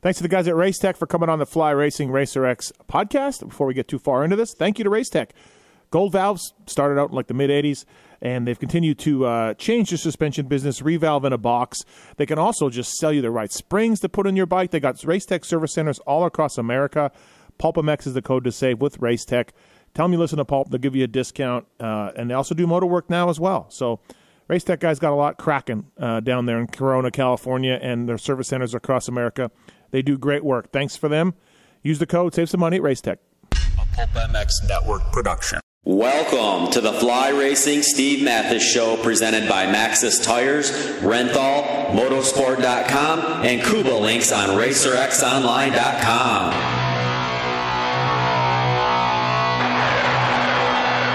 Thanks to the guys at Racetech for coming on the Fly Racing Racer X podcast. Before we get too far into this, thank you to Racetech. Gold valves started out in like the mid 80s, and they've continued to uh, change the suspension business, revalve in a box. They can also just sell you the right springs to put in your bike. They got Racetech service centers all across America. PulpMX is the code to save with Racetech. Tell them you listen to Pulp, they'll give you a discount. Uh, and they also do motor work now as well. So Racetech guys got a lot cracking uh, down there in Corona, California, and their service centers across America. They do great work. Thanks for them. Use the code, save some money at Racetech. A Pulp MX network production. Welcome to the Fly Racing Steve Matthes Show presented by Maxxis Tires, Renthal, Motorsport.com, and Kuba Links on RacerXOnline.com.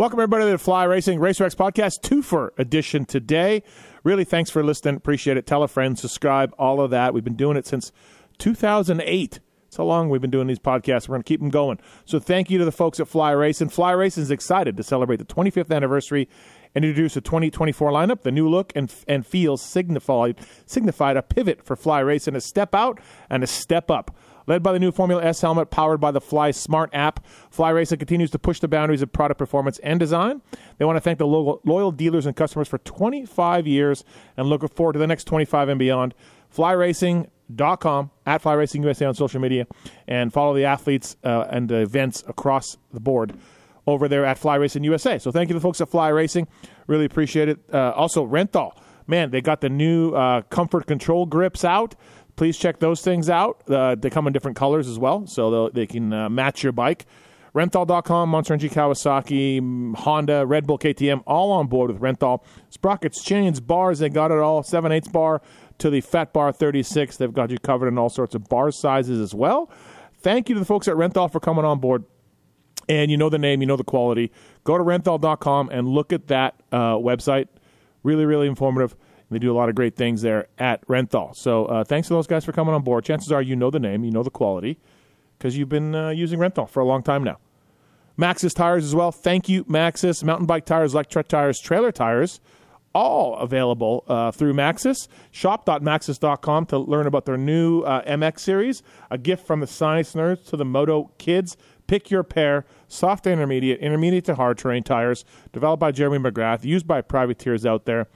Welcome, everybody, to the Fly Racing Racer X Podcast, twofer edition today. Really, thanks for listening. Appreciate it. Tell a friend, subscribe, all of that. We've been doing it since 2008. It's how long we've been doing these podcasts. We're going to keep them going. So, thank you to the folks at Fly Racing. Fly Racing is excited to celebrate the 25th anniversary and introduce a 2024 lineup. The new look and, and feel signified, signified a pivot for Fly Racing, a step out and a step up. Led by the new Formula S helmet powered by the Fly Smart app, Fly Racing continues to push the boundaries of product performance and design. They want to thank the loyal, loyal dealers and customers for 25 years and looking forward to the next 25 and beyond. FlyRacing.com, at Fly Racing USA on social media, and follow the athletes uh, and the events across the board over there at Fly Racing USA. So thank you to the folks at Fly Racing. Really appreciate it. Uh, also, Renthal. Man, they got the new uh, comfort control grips out please check those things out. Uh, they come in different colors as well, so they can uh, match your bike. Renthal.com, Monster Energy Kawasaki, Honda, Red Bull, KTM, all on board with Renthal. Sprockets, chains, bars, they got it all. 7 8 bar to the Fat Bar 36. They've got you covered in all sorts of bar sizes as well. Thank you to the folks at Renthal for coming on board. And you know the name, you know the quality. Go to renthal.com and look at that uh, website. Really, really informative. They do a lot of great things there at Renthal. So uh, thanks to those guys for coming on board. Chances are you know the name, you know the quality, because you've been uh, using Renthal for a long time now. Maxxis tires as well. Thank you, Maxxis. Mountain bike tires, electric tires, trailer tires, all available uh, through Maxxis. Shop.maxxis.com to learn about their new uh, MX series. A gift from the science nerds to the moto kids. Pick your pair. Soft to intermediate, intermediate to hard terrain tires. Developed by Jeremy McGrath, used by privateers out there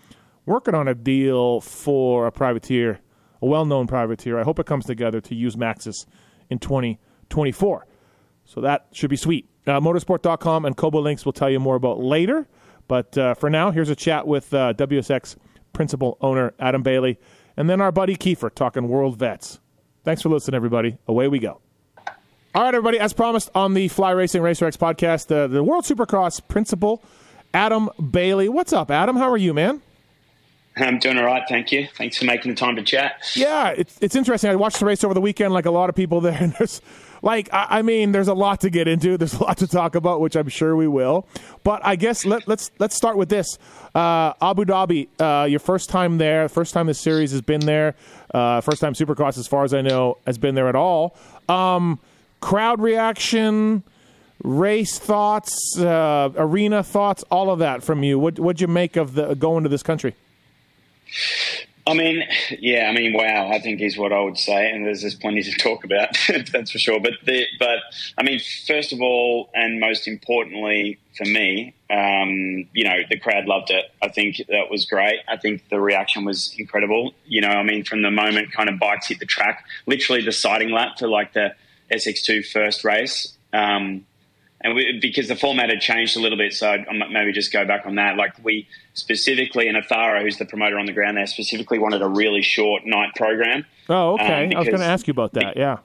working on a deal for a privateer, a well known privateer. I hope it comes together to use Maxxis in 2024. So that should be sweet. Uh, motorsport.com and Kobo Links will tell you more about later. But uh, for now, here's a chat with uh, WSX principal owner Adam Bailey, and then our buddy Keefer talking World Vets. Thanks for listening, everybody. Away we go. All right, everybody. As promised on the Fly Racing Racer X podcast, uh, the World Supercross principal, Adam Bailey. What's up, Adam? How are you, man? I'm doing all right, thank you. Thanks for making the time to chat. Yeah, it's it's interesting. I watched the race over the weekend, like a lot of people there, and there's like I, I, mean, there's a lot to get into. There's a lot to talk about, which I'm sure we will. But I guess let, let's let's start with this. Uh, Abu Dhabi, uh, your first time there, first time the series has been there, uh, first time Supercross, as far as I know, has been there at all. Um, crowd reaction race thoughts, uh, arena thoughts, all of that from you. What what'd you make of the going to this country? I mean, yeah, I mean, wow, I think is what I would say, and there's plenty to talk about, that's for sure. But the, but I mean, first of all, and most importantly for me, um, you know, the crowd loved it. I think that was great. I think the reaction was incredible. You know, I mean, from the moment kind of bikes hit the track, literally the sighting lap for like the SX2 first race. Um, and we, because the format had changed a little bit, so I'd maybe just go back on that. Like we specifically, and Ethara, who's the promoter on the ground there, specifically wanted a really short night program. Oh, okay. Um, I was going to ask you about that. Yeah.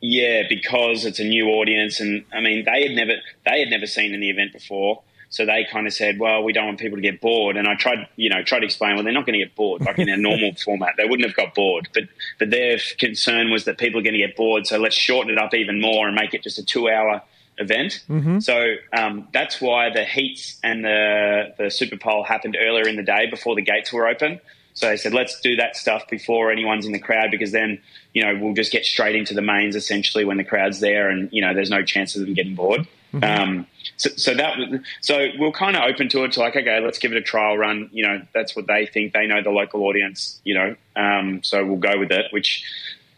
Yeah, because it's a new audience, and I mean they had never they had never seen any event before, so they kind of said, "Well, we don't want people to get bored." And I tried, you know, tried to explain, well, they're not going to get bored. Like in a normal format, they wouldn't have got bored. But but their concern was that people are going to get bored, so let's shorten it up even more and make it just a two hour event. So um, that's why the heats and the the Superpole happened earlier in the day before the gates were open. So they said, let's do that stuff before anyone's in the crowd because then, you know, we'll just get straight into the mains essentially when the crowd's there and, you know, there's no chance of them getting bored. Um, so, so that, was- so we're kind of open to it to like, okay, let's give it a trial run. You know, that's what they think. They know the local audience, you know, um, so we'll go with it, which,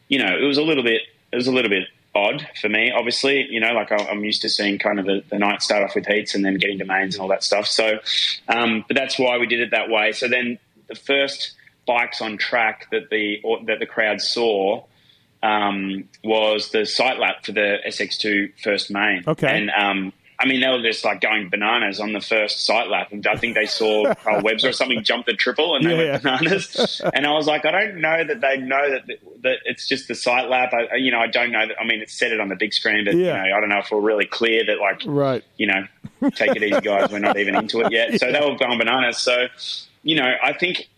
you know, it was a little bit, it was a little bit odd for me, obviously, you know, like I'm used to seeing kind of the, the night start off with heats and then getting to mains and all that stuff. So, um, but that's why we did it that way. So then the first bikes on track that the, or, that the crowd saw, um, was the sight lap for the SX2 first main. Okay. And, um, I mean, they were just like going bananas on the first sight lap. And I think they saw Carl Webbs or something jump the triple and they Yeah, went yeah. bananas. and I was like, I don't know that they know that that it's just the sight lap. I, you know, I don't know that. I mean, it said it on the big screen, but Yeah. you know, I don't know if we're really clear that like, Right. you know, take it easy, guys. We're not even into it yet. So they were going bananas. So, you know, I think,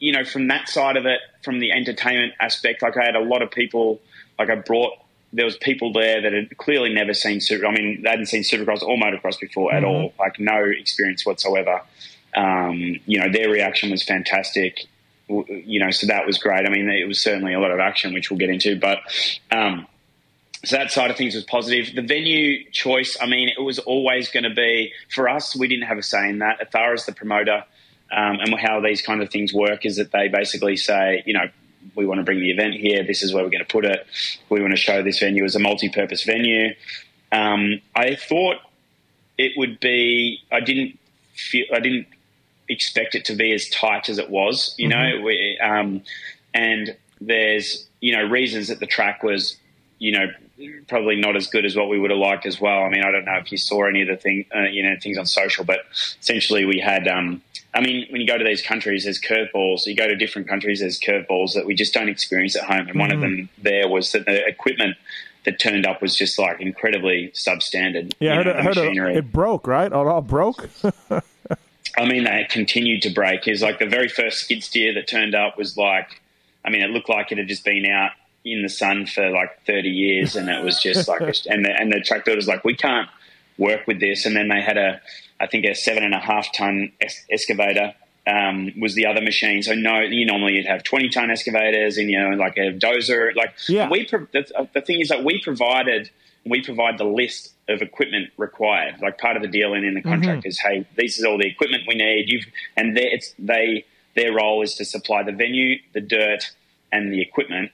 you know, from that side of it, from the entertainment aspect, like I had a lot of people, like I brought, there was people there that had clearly never seen super. I mean, they hadn't seen Supercross or motocross before at all, like no experience whatsoever. Um, you know, their reaction was fantastic. You know, so that was great. I mean, it was certainly a lot of action, which we'll get into, but. Um, so that side of things was positive. The venue choice, I mean, it was always going to be for us. We didn't have a say in that. Ethara is the promoter, um, and how these kind of things work is that they basically say, you know, we want to bring the event here. This is where we're going to put it. We want to show this venue as a multi-purpose venue. Um, I thought it would be. I didn't feel. I didn't expect it to be as tight as it was. You know, we, um, and there's you know reasons that the track was you know probably not as good as what we would have liked as well. I mean, I don't know if you saw any of the thing uh, you know things on social, but essentially we had. Um, I mean, when you go to these countries, there's curveballs. You go to different countries, there's curveballs that we just don't experience at home. And one of mm-hmm. them there was that the equipment that turned up was just like incredibly substandard. Yeah, I heard, know, it, heard it, it broke, right? It all broke? I mean, they continued to break. Is like the very first skid steer that turned up was like, I mean, it looked like it had just been out in the sun for like 30 years, and it was just like, and the, and the truck builder was like, we can't work with this. And then they had a, I think a seven and a half ton es- excavator. Um, was the other machine. So no, you normally you'd have twenty ton excavators and you know like a dozer. Like Yeah. we, pro- the, the thing is that we provided, we provide the list of equipment required. Like part of the deal and in the contract is, hey, this is all the equipment we need. You've and it's they their role is to supply the venue, the dirt, and the equipment.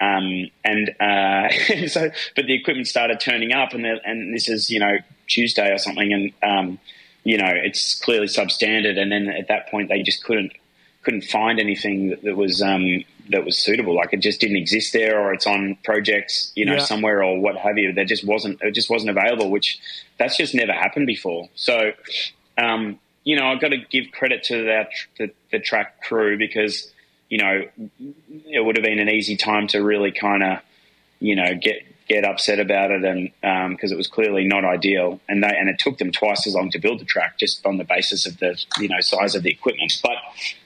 Um, and uh, so, but the equipment started turning up, and the, and this is you know Tuesday or something, and um, you know it's clearly substandard. And then at that point, they just couldn't couldn't find anything that, that was um, that was suitable. Like it just didn't exist there, or it's on projects, you know, Yeah. somewhere or what have you. That just wasn't it just wasn't available. Which that's just never happened before. So, um, you know, I've got to give credit to that the, the track crew because you know it would have been an easy time to really kind of you know get get upset about it and because it was clearly not ideal. And they and it took them twice as long to build the track just on the basis of the you know size of the equipment. But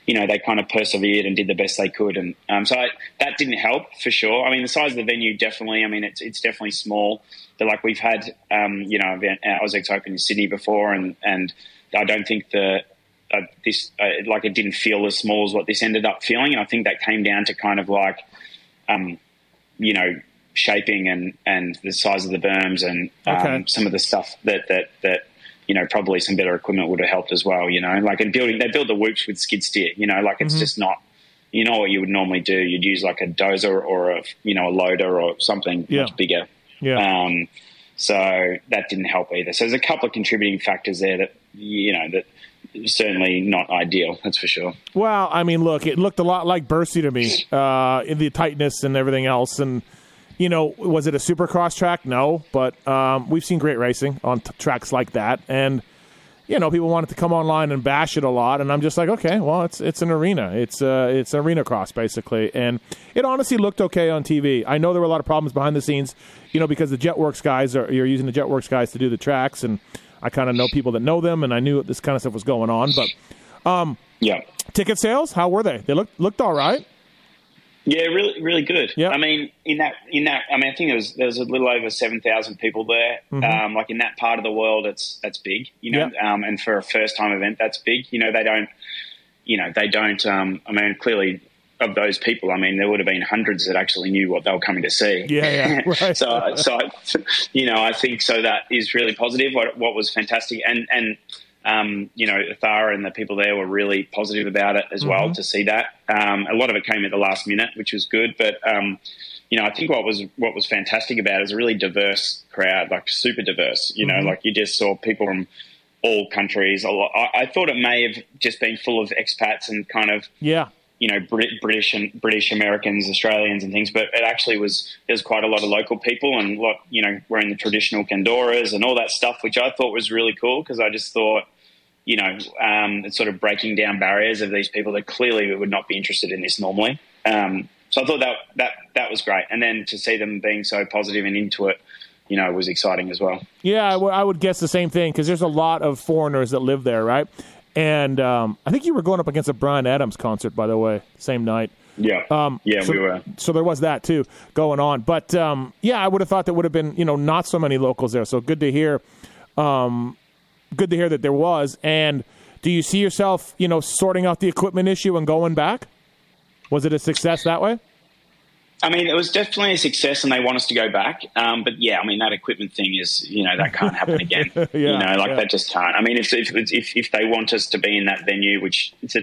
you know they kind of persevered and did the best they could. And um, so I, that didn't help for sure. I mean the size of the venue definitely I mean it's it's definitely small. But like we've had um, you know event uh, Open in Sydney before and and I don't think the uh, this uh, like it didn't feel as small as what this ended up feeling and I think that came down to kind of like um, you know shaping and and the size of the berms and um, Okay. some of the stuff that that that you know probably some better equipment would have helped as well you know like in building they build the whoops with skid steer you know like it's Mm-hmm. just not you know what you would normally do you'd use like a dozer or a you know a loader or something Yeah. much bigger Yeah. um, so that didn't help either. So there's a couple of contributing factors there that you know that certainly not ideal. That's for sure. Well, I mean, look, it looked a lot like Bercy to me uh, in the tightness and everything else, and you know, was it a supercross track? No, but um, we've seen great racing on t- tracks like that, and you know, people wanted to come online and bash it a lot, and I'm just like, okay, well, it's it's an arena, it's uh, it's arena cross basically, and it honestly looked okay on TV. I know there were a lot of problems behind the scenes, you know, because the JetWorks guys are you're using the JetWorks guys to do the tracks, and I kind of know people that know them, and I knew this kind of stuff was going on, but um, Yeah. ticket sales, how were they? They looked looked all right. Yeah, really, really good. Yeah. I mean, in that, in that, I mean, I think there was there was a little over seven thousand people there. Um, like in that part of the world, it's that's big, you know. Mm-hmm. Yeah. Um, and for a first time event, that's big. You know, they don't, you know, they don't. Um, I mean, clearly, of those people, I mean, there would have been hundreds that actually knew what they were coming to see. Yeah, yeah, right. so, so, you know, I think so. That is really positive. What, what was fantastic, and and um, you know, Ethara and the people there were really positive about it as Mm-hmm. well to see that. Um, a lot of it came at the last minute, which was good. But um, you know, I think what was what was fantastic about it is a really diverse crowd, like super diverse. You Mm-hmm. know, like you just saw people from all countries. A lot, I, I thought it may have just been full of expats and kind of Yeah, you know Brit- British and British Americans, Australians, and things. But it actually was there's quite a lot of local people and a lot you know wearing the traditional kanduras and all that stuff, which I thought was really cool because I just thought you know um, it's sort of breaking down barriers of these people that clearly would not be interested in this normally. Um, so I thought that that that was great, and then to see them being so positive and into it, you know, was exciting as well. Yeah, I, w- I would guess the same thing because there's a lot of foreigners that live there, right? And um, I think you were going up against a Bryan Adams concert, by the way, same night. Yeah, Um, yeah, so, we were. So there was that too going on. But um, yeah, I would have thought there would have been, you know, not so many locals there. So good to hear. Um, good to hear that there was. And do you see yourself, you know, sorting out the equipment issue and going back? Was it a success that way? I mean, it was definitely a success, and they want us to go back. Um, but yeah, I mean, that equipment thing is, you know, that can't happen again. you know, like yeah. that just can't. I mean, if, if if if they want us to be in that venue, which it's a,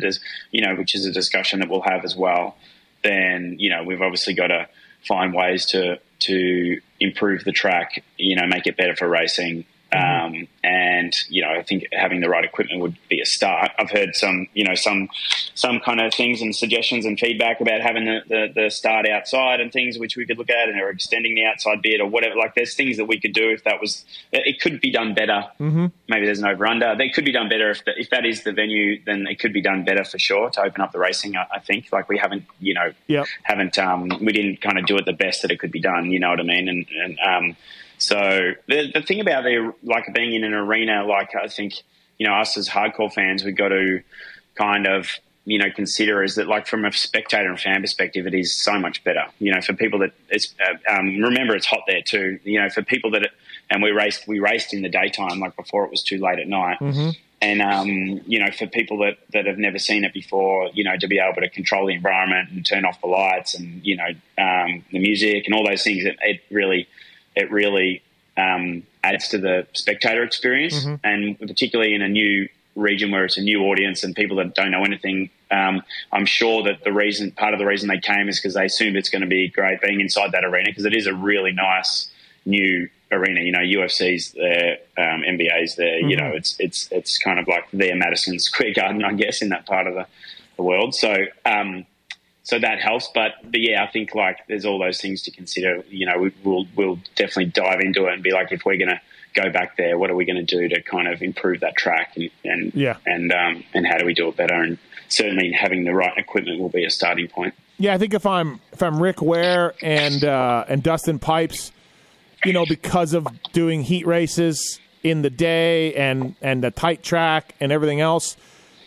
you know, which is a discussion that we'll have as well, then you know, we've obviously got to find ways to to improve the track. You know, make it better for racing. Um, and you know, I think having the right equipment would be a start. I've heard some, you know, some some kind of things and suggestions and feedback about having the, the, the start outside and things which we could look at, and or extending the outside bit or whatever. Like, there's things that we could do if that was. It could be done better. Mm-hmm. Maybe there's an over under. They could be done better if the, if that is the venue. Then it could be done better for sure to open up the racing. I, I think like we haven't, you know, Yep. haven't um, we didn't kind of do it the best that it could be done. You know what I mean? And, and um, so the the thing about the like being in an arena, like I think you know us as hardcore fans, we've got to kind of you know consider is that like from a spectator and fan perspective, it is so much better. You know, for people that it's uh, um, remember it's hot there too. You know, for people that and we raced we raced in the daytime, like before it was too late at night. And um, you know, for people that, that have never seen it before, you know, to be able to control the environment and turn off the lights and you know um, the music and all those things, it, it really, it really um, adds to the spectator experience, and particularly in a new region where it's a new audience and people that don't know anything. Um, I'm sure that the reason, part of the reason they came is because they assumed it's going to be great being inside that arena because it is a really nice new arena. You know, UFC's there, um, NBA's there. You know, it's it's it's kind of like their Madison Square Garden, I guess, in that part of the, the world. So. Um, so that helps, but but yeah, I think like there's all those things to consider. You know, we, we'll we'll definitely dive into it and be like, if we're going to go back there, what are we going to do to kind of improve that track and and Yeah. and um, and how do we do it better? And certainly having the right equipment will be a starting point. Yeah, I think if I'm if I'm Rick Ware and uh, and Dustin Pipes, you know, because of doing heat races in the day and and the tight track and everything else,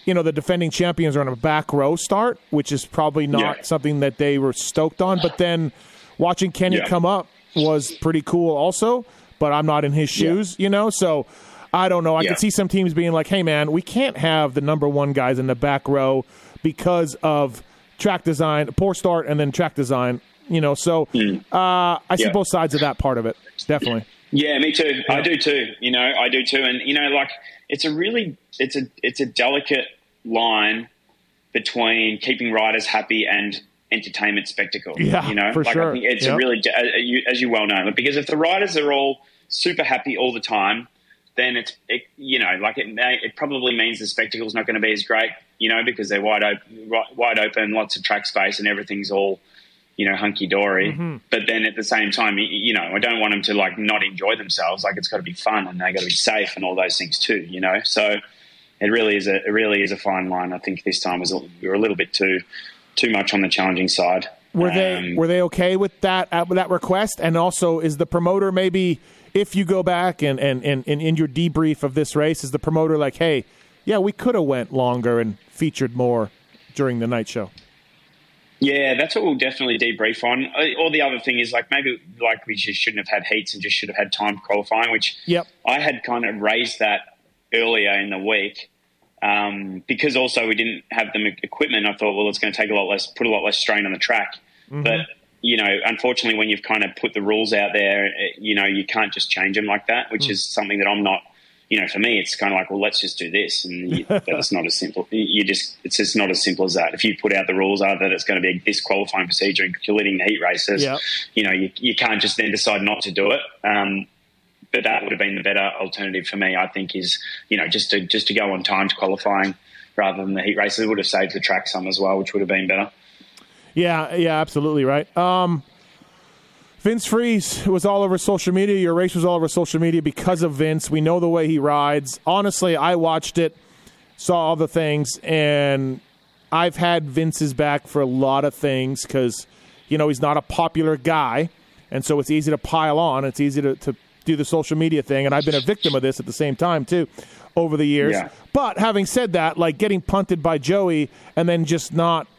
you know, the defending champions are on a back row start, which is probably not Yeah. something that they were stoked on. But then watching Kenny Yeah. come up was pretty cool, also. But I'm not in his shoes, you know, so. I don't know. I Yeah. could see some teams being like, "Hey, man, we can't have the number one guys in the back row because of track design, poor start, and then track design." You know, so uh, I see. Both sides of that part of it. Definitely. Yeah, me too. I do too. You know, I do too. And you know, like it's a really it's a it's a delicate line between keeping riders happy and entertainment spectacle. Yeah, you know, for like sure. I think it's Yep. a really as you, as you well know, because if the riders are all super happy all the time, then it's it, you know like it may, it probably means the spectacle's not going to be as great. You know, because they're wide open, wide open, lots of track space, and everything's all you know, hunky dory. Mm-hmm. But then at the same time, you know, I don't want them to like not enjoy themselves. Like it's got to be fun and they got to be safe and all those things too. You know, so it really is a it really is a fine line. I think this time was we were a little bit too too much on the challenging side. Were they um, were they okay with that uh, with that request? And also, is the promoter maybe if you go back and and, and, and in your debrief of this race, is the promoter like, hey, yeah, we could have went longer and featured more during the night show? Yeah, that's what we'll definitely debrief on. Uh, or the other thing is like maybe like we just shouldn't have had heats and just should have had time qualifying, which yep. I had kind of raised that earlier in the week um, because also we didn't have the equipment. I thought, well, it's going to take a lot less, put a lot less strain on the track. Mm-hmm. But you know, unfortunately, when you've kind of put the rules out there, eh, you know, you can't just change them like that, which mm. is something that I'm not. You know, for me, it's kind of like, well, let's just do this, and you, it's not as simple. You just, it's just not as simple as that. If you put out the rules are that it's going to be a disqualifying procedure, including heat races, yep. you know, you, you can't just then decide not to do it. Um, but that would have been the better alternative for me. I think is you know just to just to go on time to qualifying rather than the heat races it would have saved the track some as well, which would have been better. Yeah, yeah, absolutely right. Um, Vince Friese was all over social media. Your race was all over social media because of Vince. We know the way he rides. Honestly, I watched it, saw all the things, and I've had Vince's back for a lot of things because, you know, he's not a popular guy. And so it's easy to pile on. It's easy to, to do the social media thing. And I've been a victim of this at the same time, too, over the years. Yeah. But having said that, like getting punted by Joey and then just not –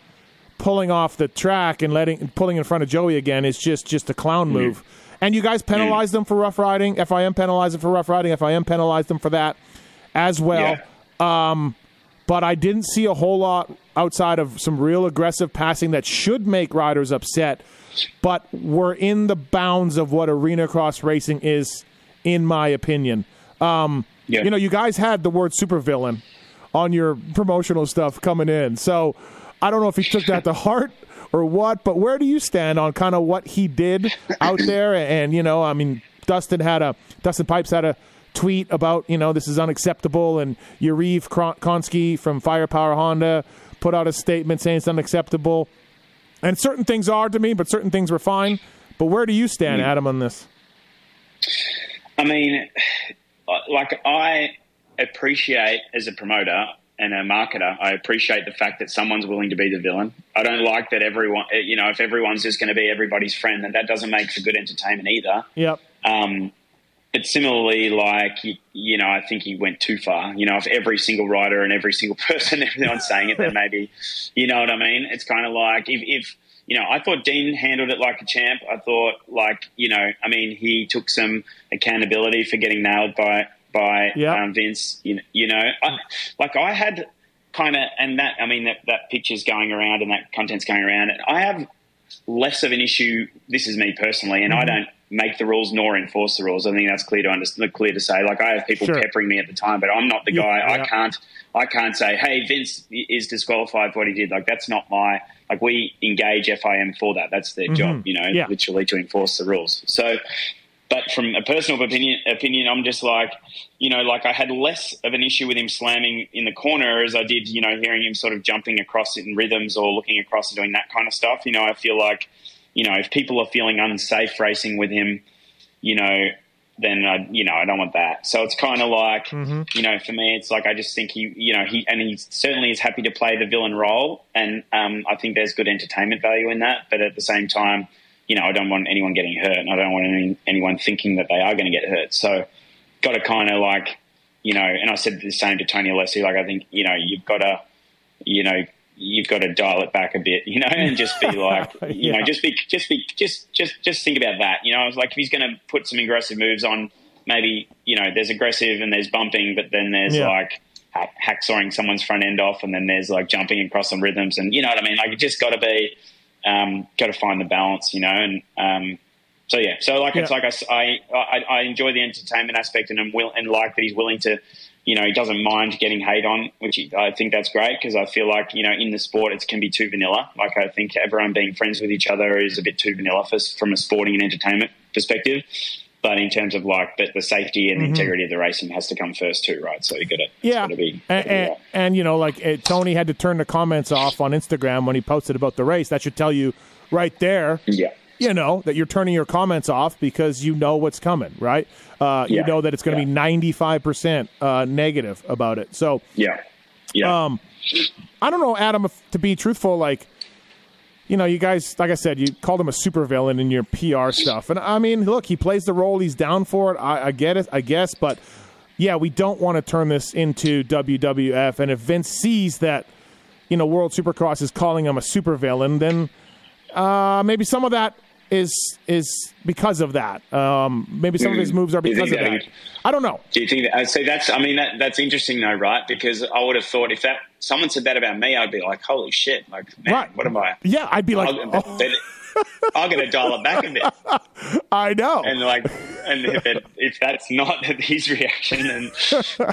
pulling off the track and letting pulling in front of Joey again is just just a clown move. Mm. And you guys penalized mm. them for rough riding. FIM penalized them for rough riding. FIM penalized them for that as well. Yeah. Um, but I didn't see a whole lot outside of some real aggressive passing that should make riders upset. But we're in the bounds of what arena cross racing is, in my opinion. Um, yeah. You know, you guys had the word supervillain on your promotional stuff coming in. So I don't know if he took that to heart or what, but where do you stand on kind of what he did out there? And you know, I mean, Dustin had a Dustin Pipes had a tweet about you know this is unacceptable, and Yariv Konsky from Firepower Honda put out a statement saying it's unacceptable. And certain things are to me, but certain things were fine. But where do you stand, Adam, on this? I mean, like I appreciate as a promoter, and a marketer, I appreciate the fact that someone's willing to be the villain. I don't like that everyone, you know, if everyone's just going to be everybody's friend, then that doesn't make for good entertainment either. Yep. Um, but similarly, like, you, you, know, I think he went too far. You know, if every single writer and every single person, everyone's saying it, then maybe, you know what I mean? It's kind of like if, if, you know, I thought Dean handled it like a champ. I thought, like, you know, I mean, he took some accountability for getting nailed by by yep. um, Vince. You, you know, I, like I had kind of, and that I mean that that picture's going around and that content's going around. I have less of an issue. This is me personally, and mm-hmm. I don't make the rules nor enforce the rules. I think that's clear to understand, clear to say. Like I have people sure. peppering me at the time, but I'm not the guy. Yeah. I can't. I can't say, "Hey, Vince is disqualified for what he did." Like that's not my. Like we engage FIM for that. That's their mm-hmm. job, you know, yeah. literally to enforce the rules. So but from a personal opinion, opinion, I'm just like, you know, like I had less of an issue with him slamming in the corner as I did, you know, hearing him sort of jumping across it in rhythms or looking across and doing that kind of stuff. You know, I feel like, you know, if people are feeling unsafe racing with him, you know, then I, you know, I don't want that. So it's kind of like, mm-hmm. you know, for me, it's like I just think he, you know, he and he certainly is happy to play the villain role, and um, I think there's good entertainment value in that. But at the same time, you know, I don't want anyone getting hurt and I don't want any, anyone thinking that they are going to get hurt. So got to kind of like, you know, and I said the same to Tony Alessi, like, I think, you know, you've got to, you know, you've got to dial it back a bit, you know, and just be like, you yeah. know, just be, just be, just, just, just think about that. You know, I was like, if he's going to put some aggressive moves on, maybe, you know, there's aggressive and there's bumping, but then there's yeah. like, hacksawing someone's front end off, and then there's like jumping across some rhythms, and you know what I mean. Like it just got to be, um, got to find the balance, you know. And um, so yeah, so like yeah. it's like I, I, I enjoy the entertainment aspect, and I'm will and like that he's willing to, you know, he doesn't mind getting hate on, which he, I think that's great because I feel like you know in the sport it can be too vanilla. Like I think everyone being friends with each other is a bit too vanilla for, from a sporting and entertainment perspective. But in terms of like, but the safety and the mm-hmm. integrity of the racing has to come first too, right? So you got to, yeah. Gotta be, and, and, and, you know, like uh, Tony had to turn the comments off on Instagram when he posted about the race. That should tell you right there. Yeah. You know that you're turning your comments off because you know what's coming, right? Uh, You know that it's going to Yeah. be 95 percent uh, negative about it. So Yeah. Yeah. um, I don't know, Adam. If, to be truthful, like you know, you guys, like I said, you called him a supervillain in your PR stuff, and I mean, look, he plays the role. He's down for it. I, I get it, I guess, but yeah, we don't want to turn this into WWF. And if Vince sees that, you know, World Supercross is calling him a supervillain, then uh, maybe some of that is is because of that. Um, maybe some of his moves are because of that. I don't know. Do you think that? uh, So that's. I mean, that, that's interesting though, right? Because I would have thought if that someone said that about me, I'd be like, "Holy shit! Like, man, Right. what am I?" Yeah, I'd be like, oh, going to dial it back a bit, I know. and like, and if, it, if that's not his reaction, then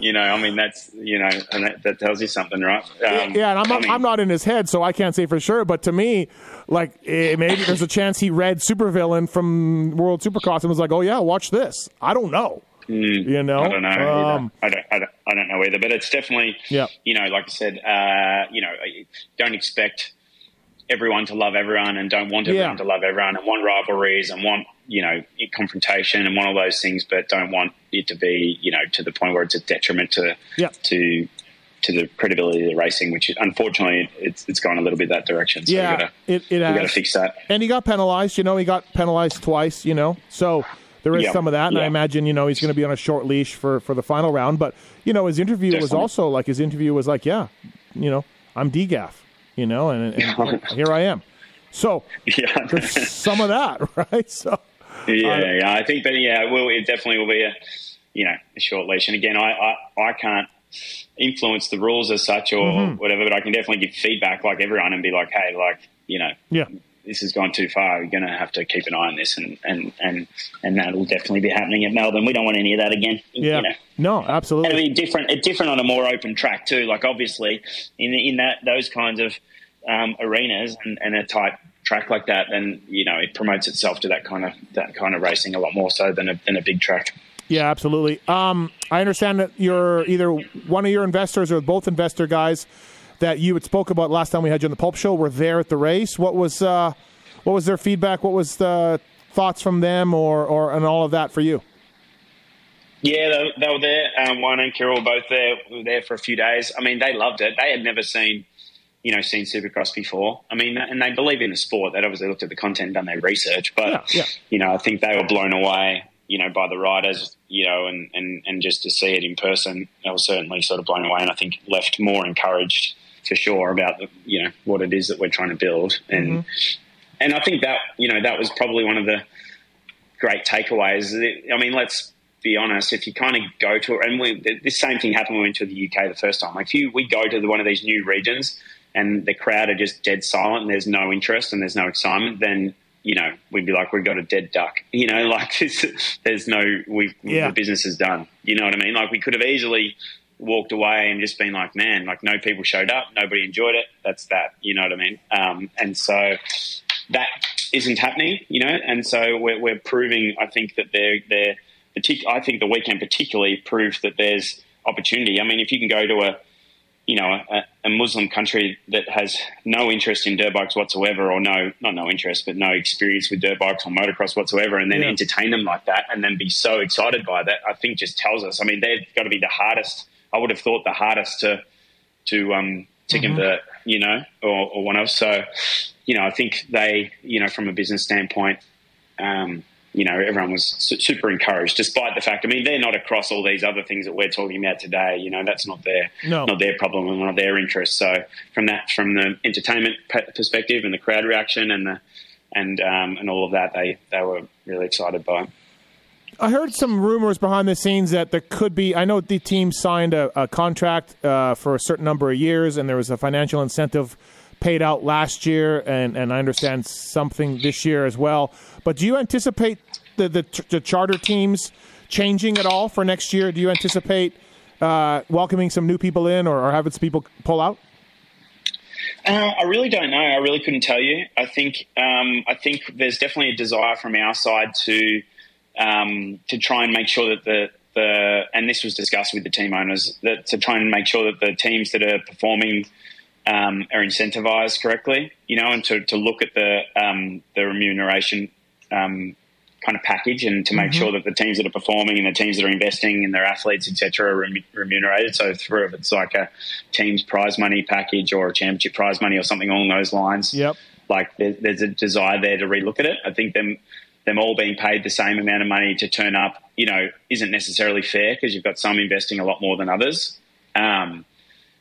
you know, I mean, that's you know, and that, that tells you something, right? Um, yeah, and I'm I not, mean, I'm not in his head, so I can't say for sure. But to me, like eh, maybe there's a chance he read Supervillain from World Supercross and was like, "Oh yeah, watch this." I don't know. you know. I don't know. either. Um, I don't, I don't. I don't know either. But it's definitely. Yeah. You know, like I said, uh, you know, don't expect everyone to love everyone, and don't want everyone Yeah. to love everyone, and want rivalries, and want you know confrontation, and want all those things, but don't want it to be you know to the point where it's a detriment to Yeah. to to the credibility of the racing, which unfortunately it's it's gone a little bit that direction. So yeah, we gotta, it it we got to fix that. and he got penalized. You know, he got penalized twice. You know, so there is Yeah, some of that, and I imagine you know he's going to be on a short leash for for the final round. But you know, his interview was also like his interview was like, yeah, you know, I'm DGAF, you know, and, and here I am. So Yeah. there's some of that, right? So Yeah, yeah. I think that yeah, it will it definitely will be a you know a short leash. And again, I I, I can't influence the rules as such or Mm-hmm. whatever, but I can definitely give feedback like everyone and be like, hey, like you know, yeah, this has gone too far. You're going to have to keep an eye on this, and and and and that will definitely be happening at Melbourne. We don't want any of that again. yeah, You know. no, And absolutely. it'll be different, different on a more open track too. Like obviously, in in that those kinds of um, arenas and, and a tight track like that, then you know it promotes itself to that kind of that kind of racing a lot more so than a, than a big track. Yeah, absolutely. Um, I understand that you're either one of your investors or both investor guys that you had spoke about last time we had you on the Pulp Show were there at the race. What was uh, what was their feedback? What was the thoughts from them, or or and all of that for you? Yeah, they, they were there. Um, Juan and Carol were both there. Were there for a few days. I mean, they loved it. They had never seen, you know, seen Supercross before. I mean, and they believe in the sport. They'd obviously looked at the content, and done their research, but Yeah, yeah. you know, I think they were blown away, you know, by the riders, you know, and and and just to see it in person, they were certainly sort of blown away, and I think left more encouraged for sure about the, you know what it is that we're trying to build, and mm-hmm. and I think that you know that was probably one of the great takeaways. I mean, let's be honest. If you kind of go to it, and we, the same thing happened when we went to the UK the first time. Like, if you we go to the, one of these new regions and the crowd are just dead silent, and there's no interest and there's no excitement, then you know we'd be like we've got a dead duck. You know, like there's no we Yeah. the business is done. You know what I mean? Like we could have easily walked away and just been like, man, like no people showed up, nobody enjoyed it. That's that. You know what I mean? Um, and so that isn't happening, you know, and so we're, we're proving, I think that they're, they're, I think the weekend particularly proved that there's opportunity. I mean, if you can go to a, you know, a, a Muslim country that has no interest in dirt bikes whatsoever, or no, not no interest, but no experience with dirt bikes or motocross whatsoever, and then Yeah. entertain them like that, and then be so excited by that, I think just tells us. I mean, they've got to be the hardest. I would have thought the hardest to to um to convert, you know, or, or one of. So, you know, I think they, you know, from a business standpoint, um, you know, everyone was su- super encouraged, despite the fact. I mean, they're not across all these other things that we're talking about today. You know, that's not their No. not their problem and not their interest. So, from that, from the entertainment pe- perspective and the crowd reaction and the and um, and all of that, they they were really excited by. it. I heard some rumors behind the scenes that there could be. I know the team signed a, a contract uh, for a certain number of years, and there was a financial incentive paid out last year, and, and I understand something this year as well. But do you anticipate the, the, the charter teams changing at all for next year? Do you anticipate uh, welcoming some new people in, or, or having some people pull out? Uh, I really don't know. I really couldn't tell you. I think um, I think there's definitely a desire from our side to um, to try and make sure that the the and this was discussed with the team owners that to try and make sure that the teams that are performing um, are incentivized correctly, you know, and to, to look at the um, the remuneration um, kind of package and to make mm-hmm. sure that the teams that are performing and the teams that are investing in their athletes, etc., are remunerated. So, through if it's like a team's prize money package or a championship prize money or something along those lines, yep. like there's a desire there to relook at it. I think them them all being paid the same amount of money to turn up, you know, isn't necessarily fair because you've got some investing a lot more than others. Um,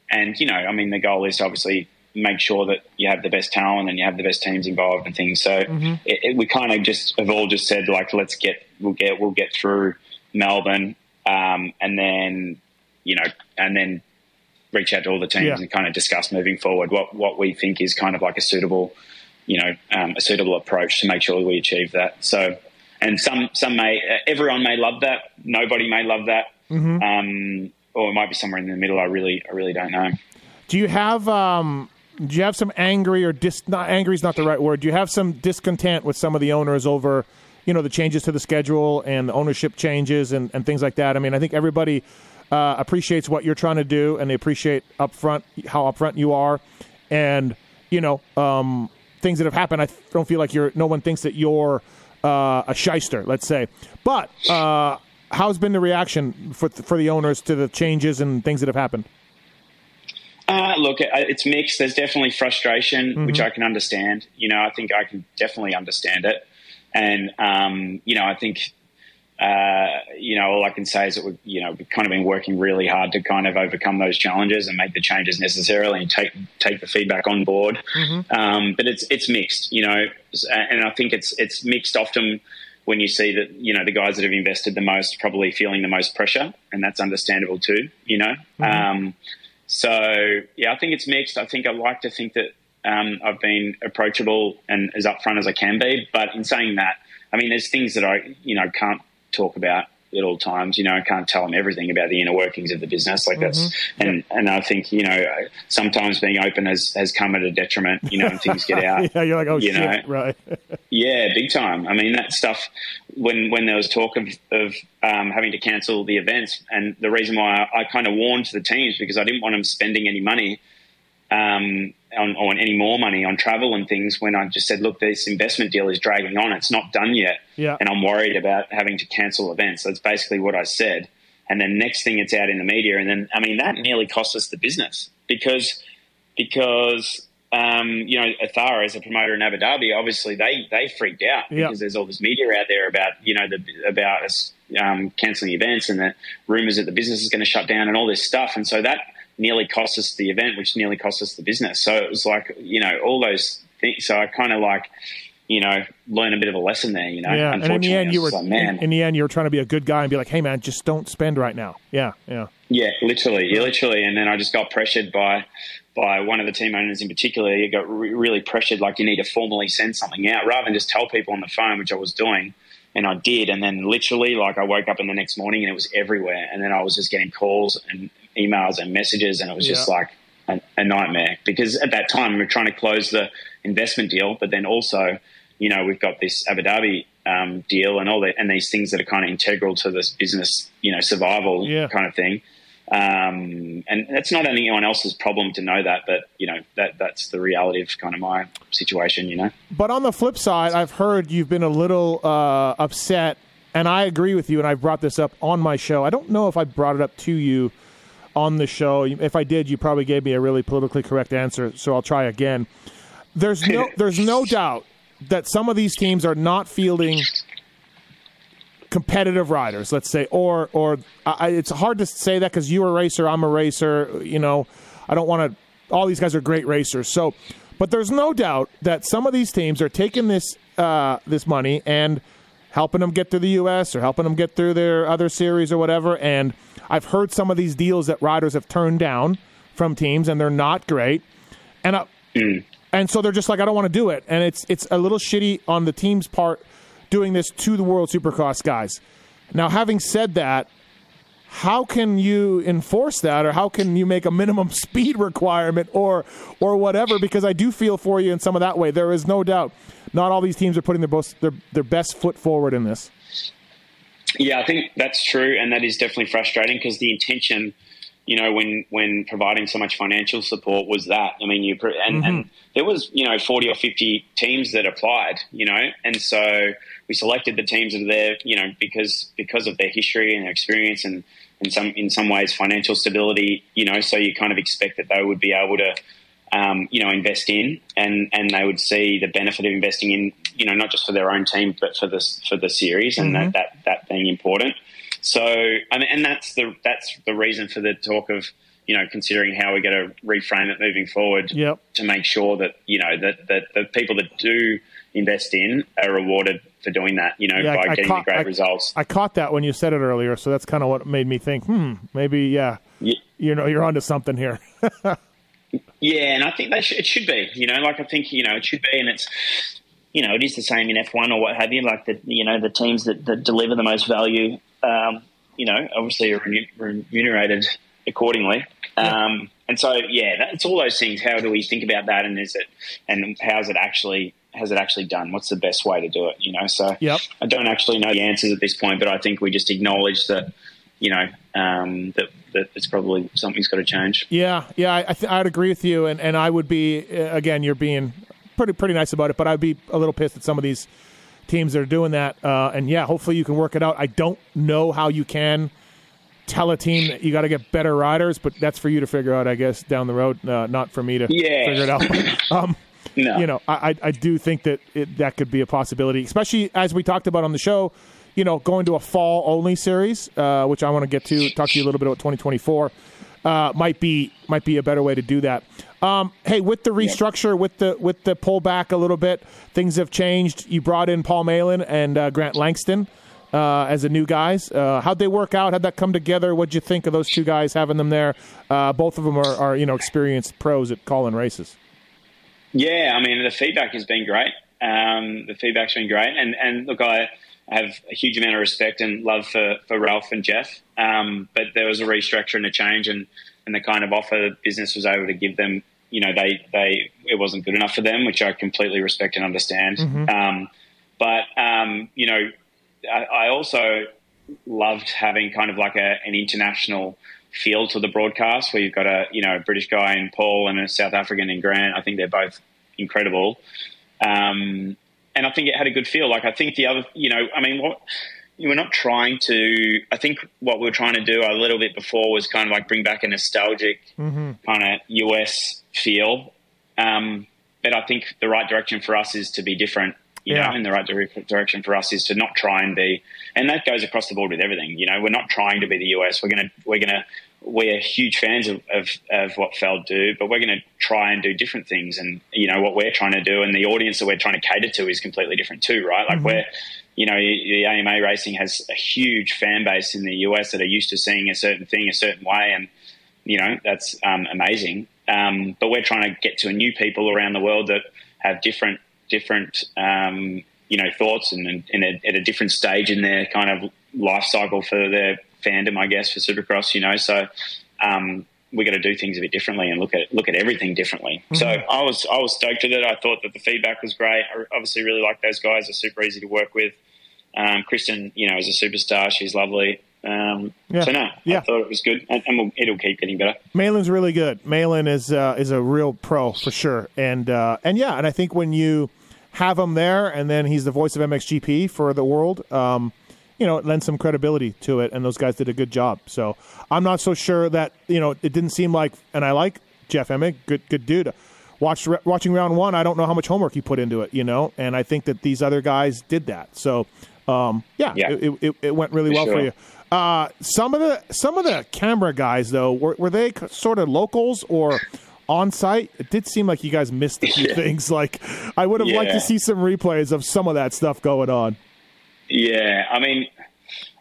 and you know, I mean, the goal is to obviously make sure that you have the best talent and you have the best teams involved and things. So mm-hmm. it, it, we kind of just have all just said like, let's get we'll get we'll get through Melbourne, um, and then you know, and then reach out to all the teams yeah. and kind of discuss moving forward what what we think is kind of like a suitable, you know, um, a suitable approach to make sure we achieve that. So. And some, some may, everyone may love that. Nobody may love that. Mm-hmm. Um, or it might be somewhere in the middle. I really, I really don't know. Do you have um, do you have some angry or dis? Not angry is not the right word. Do you have some discontent with some of the owners over, you know, the changes to the schedule and the ownership changes and, and things like that? I mean, I think everybody uh, appreciates what you're trying to do, and they appreciate upfront how upfront you are, and you know, um, things that have happened. I don't feel like you're. No one thinks that you're uh, a shyster, let's say, but. Uh, how's been the reaction for for the owners to the changes and things that have happened? Uh, look, it's mixed. There's definitely frustration, mm-hmm. which I can understand. You know, I think I can definitely understand it, and um, you know, I think uh, you know, all I can say is that we've, you know, we've kind of been working really hard to kind of overcome those challenges and make the changes necessarily and take take the feedback on board. Mm-hmm. Um, but it's it's mixed, you know, and I think it's it's mixed often when you see that you know the guys that have invested the most probably feeling the most pressure, and that's understandable too. You know, mm-hmm. um, so yeah, I think it's mixed. I think I like to think that um, I've been approachable and as upfront as I can be. But in saying that, I mean, there's things that I you know can't talk about at all times. You know, I can't tell them everything about the inner workings of the business. Like that's, mm-hmm. and and I think you know sometimes being open has has come at a detriment. You know, when things get out. yeah, you're like, oh you shit, know, right? yeah, big time. I mean, that stuff when when there was talk of of um, having to cancel the events, and the reason why I, I kind of warned the teams because I didn't want them spending any money um, on, on, any more money on travel and things when I just said, look, this investment deal is dragging on. It's not done yet. Yeah. And I'm worried about having to cancel events. That's basically what I said. And then next thing it's out in the media. And then, I mean, that nearly cost us the business because, because, um, you know, Ethara as a promoter in Abu Dhabi, obviously they, they freaked out because yeah. there's all this media out there about, you know, the, about us, um, canceling events and the rumors that the business is going to shut down and all this stuff. And so that, nearly cost us the event, which nearly cost us the business. So it was like, you know, all those things. So I kind of like, you know, learn a bit of a lesson there, you know. Yeah, and in the end, you were like, man. In, the end, you were trying to be a good guy and be like, "Hey, man, just don't spend right now." Yeah, yeah, yeah, literally, yeah, literally. And then I just got pressured by by one of the team owners in particular. You got re- really pressured, like you need to formally send something out rather than just tell people on the phone, which I was doing. And I did, and then literally, like I woke up in the next morning and it was everywhere. And then I was just getting calls and emails and messages, and it was yeah. just like a, a, nightmare because at that time we are trying to close the investment deal, but then also, you know, we've got this Abu Dhabi um, deal and all that, and these things that are kind of integral to this business, you know, survival yeah. kind of thing. Um, and that's not anyone else's problem to know that, but you know that that's the reality of kind of my situation, you know. But on the flip side, I've heard you've been a little uh, upset, and I agree with you. And I've brought this up on my show. I don't know if I brought it up to you on the show. If I did, you probably gave me a really politically correct answer, so I'll try again. There's no there's no doubt that some of these teams are not fielding competitive riders, let's say, or or I, it's hard to say that because you're a racer, I'm a racer. You know, I don't want to. All these guys are great racers, so. But there's no doubt that some of these teams are taking this uh, this money and helping them get through the U.S. or helping them get through their other series or whatever, and I've heard some of these deals that riders have turned down from teams, and they're not great. And uh, mm. and so they're just like, I don't want to do it. And it's it's a little shitty on the team's part doing this to the World Supercross guys. Now, having said that, how can you enforce that, or how can you make a minimum speed requirement, or or whatever? Because I do feel for you in some of that way. There is no doubt, not all these teams are putting their best, their, their best foot forward in this. Yeah, I think that's true, and that is definitely frustrating because the intention you know, when when providing so much financial support was that. I mean, you and, mm-hmm. and there was you know forty or fifty teams that applied, you know, and so we selected the teams that are there, you know, because because of their history and their experience and in some in some ways financial stability, you know, so you kind of expect that they would be able to. Um, you know, invest in, and and they would see the benefit of investing in, you know, not just for their own team, but for the for the series, and mm-hmm. that, that that being important. So, I mean, and that's the that's the reason for the talk of you know considering how we're going to reframe it moving forward yep. to make sure that you know that that the people that do invest in are rewarded for doing that. You know, yeah, by I, getting caught, the great I, results. I caught that when you said it earlier, so that's kind of what made me think, hmm, maybe yeah, yeah. you know, you're onto something here. yeah, and I think that sh- it should be. You know, like I think you know it should be, and it's you know, it is the same in F1 or what have you. Like the, you know, the teams that, that deliver the most value, um, you know, obviously are remunerated accordingly. Yeah. Um, and so, yeah, it's all those things. How do we think about that? And is it, and how's it actually, has it actually done? What's the best way to do it? You know, so yep. I don't actually know the answers at this point, but I think we just acknowledge that, you know, um, that, that it's probably something's got to change. Yeah, yeah, I, th- I'd agree with you, and, and I would be uh, again. You're being pretty pretty nice about it, but I'd be a little pissed at some of these teams that are doing that. Uh, and yeah, hopefully you can work it out. I don't know how you can tell a team that you got to get better riders, but that's for you to figure out, I guess, down the road. Uh, not for me to yeah. figure it out. um, no. You know, I, I do think that it, that could be a possibility, especially as we talked about on the show. You know, going to a fall only series, uh, which I want to get to, talk to you a little bit about 2024 uh, might be might be a better way to do that. Um, hey, with the restructure, with the with the pullback a little bit, things have changed. You brought in Paul Malin and uh, Grant Langston uh, as the new guys. Uh, how'd they work out? How'd that come together? What'd you think of those two guys having them there? Uh, both of them are, are, you know experienced pros at calling races. Yeah, I mean the feedback has been great. Um, the feedback's been great, and and look, I have a huge amount of respect and love for, for Ralph and Jeff. Um, but there was a restructure and a change, and, and the kind of offer business was able to give them, you know, they, they it wasn't good enough for them, which I completely respect and understand. Mm-hmm. Um, but, um, you know, I, I, also loved having kind of like a, an international feel to the broadcast where you've got a, you know, a British guy in Paul and a South African in Grant. I think they're both incredible. Um, and I think it had a good feel. Like I think the other, you know, I mean, what we're not trying to. I think what we are trying to do a little bit before was kind of like bring back a nostalgic mm-hmm. kind of US feel. Um, but I think the right direction for us is to be different. You yeah. know, and the right direction for us is to not try and be, and that goes across the board with everything. You know, we're not trying to be the US. We're gonna we're gonna we're huge fans of, of, of, what Feld do, but we're going to try and do different things. And, you know, what we're trying to do and the audience that we're trying to cater to is completely different too, right? Like mm-hmm. we're, you know, the AMA racing has a huge fan base in the US that are used to seeing a certain thing a certain way. And, you know, that's um, amazing. Um, but we're trying to get to a new people around the world that have different, different, um, you know, thoughts and, and a, at a different stage in their kind of life cycle for their fandom, I guess, for Supercross. You know, so um, we got to do things a bit differently and look at look at everything differently. Mm-hmm. So I was I was stoked with it. I thought that the feedback was great. I obviously really like those guys. They're super easy to work with. Um, Kristen, you know, is a superstar. She's lovely. Um, yeah. So no, yeah. I thought it was good, and, and we'll, it'll keep getting better. Malin's really good. Malin is uh, is a real pro for sure, and uh, and yeah, and I think when you have him there, and then he's the voice of MXGP for the world. Um, you know, it lends some credibility to it, and those guys did a good job. So I'm not so sure that you know it didn't seem like, and I like Jeff Emig, good good dude. Watched watching round one, I don't know how much homework he put into it, you know, and I think that these other guys did that. So um, yeah, yeah. It, it, it, went really for well sure. for you. Uh, some of the some of the camera guys though were, were they sort of locals or on site? It did seem like you guys missed a few yeah. things. Like I would have yeah. liked to see some replays of some of that stuff going on. Yeah, I mean,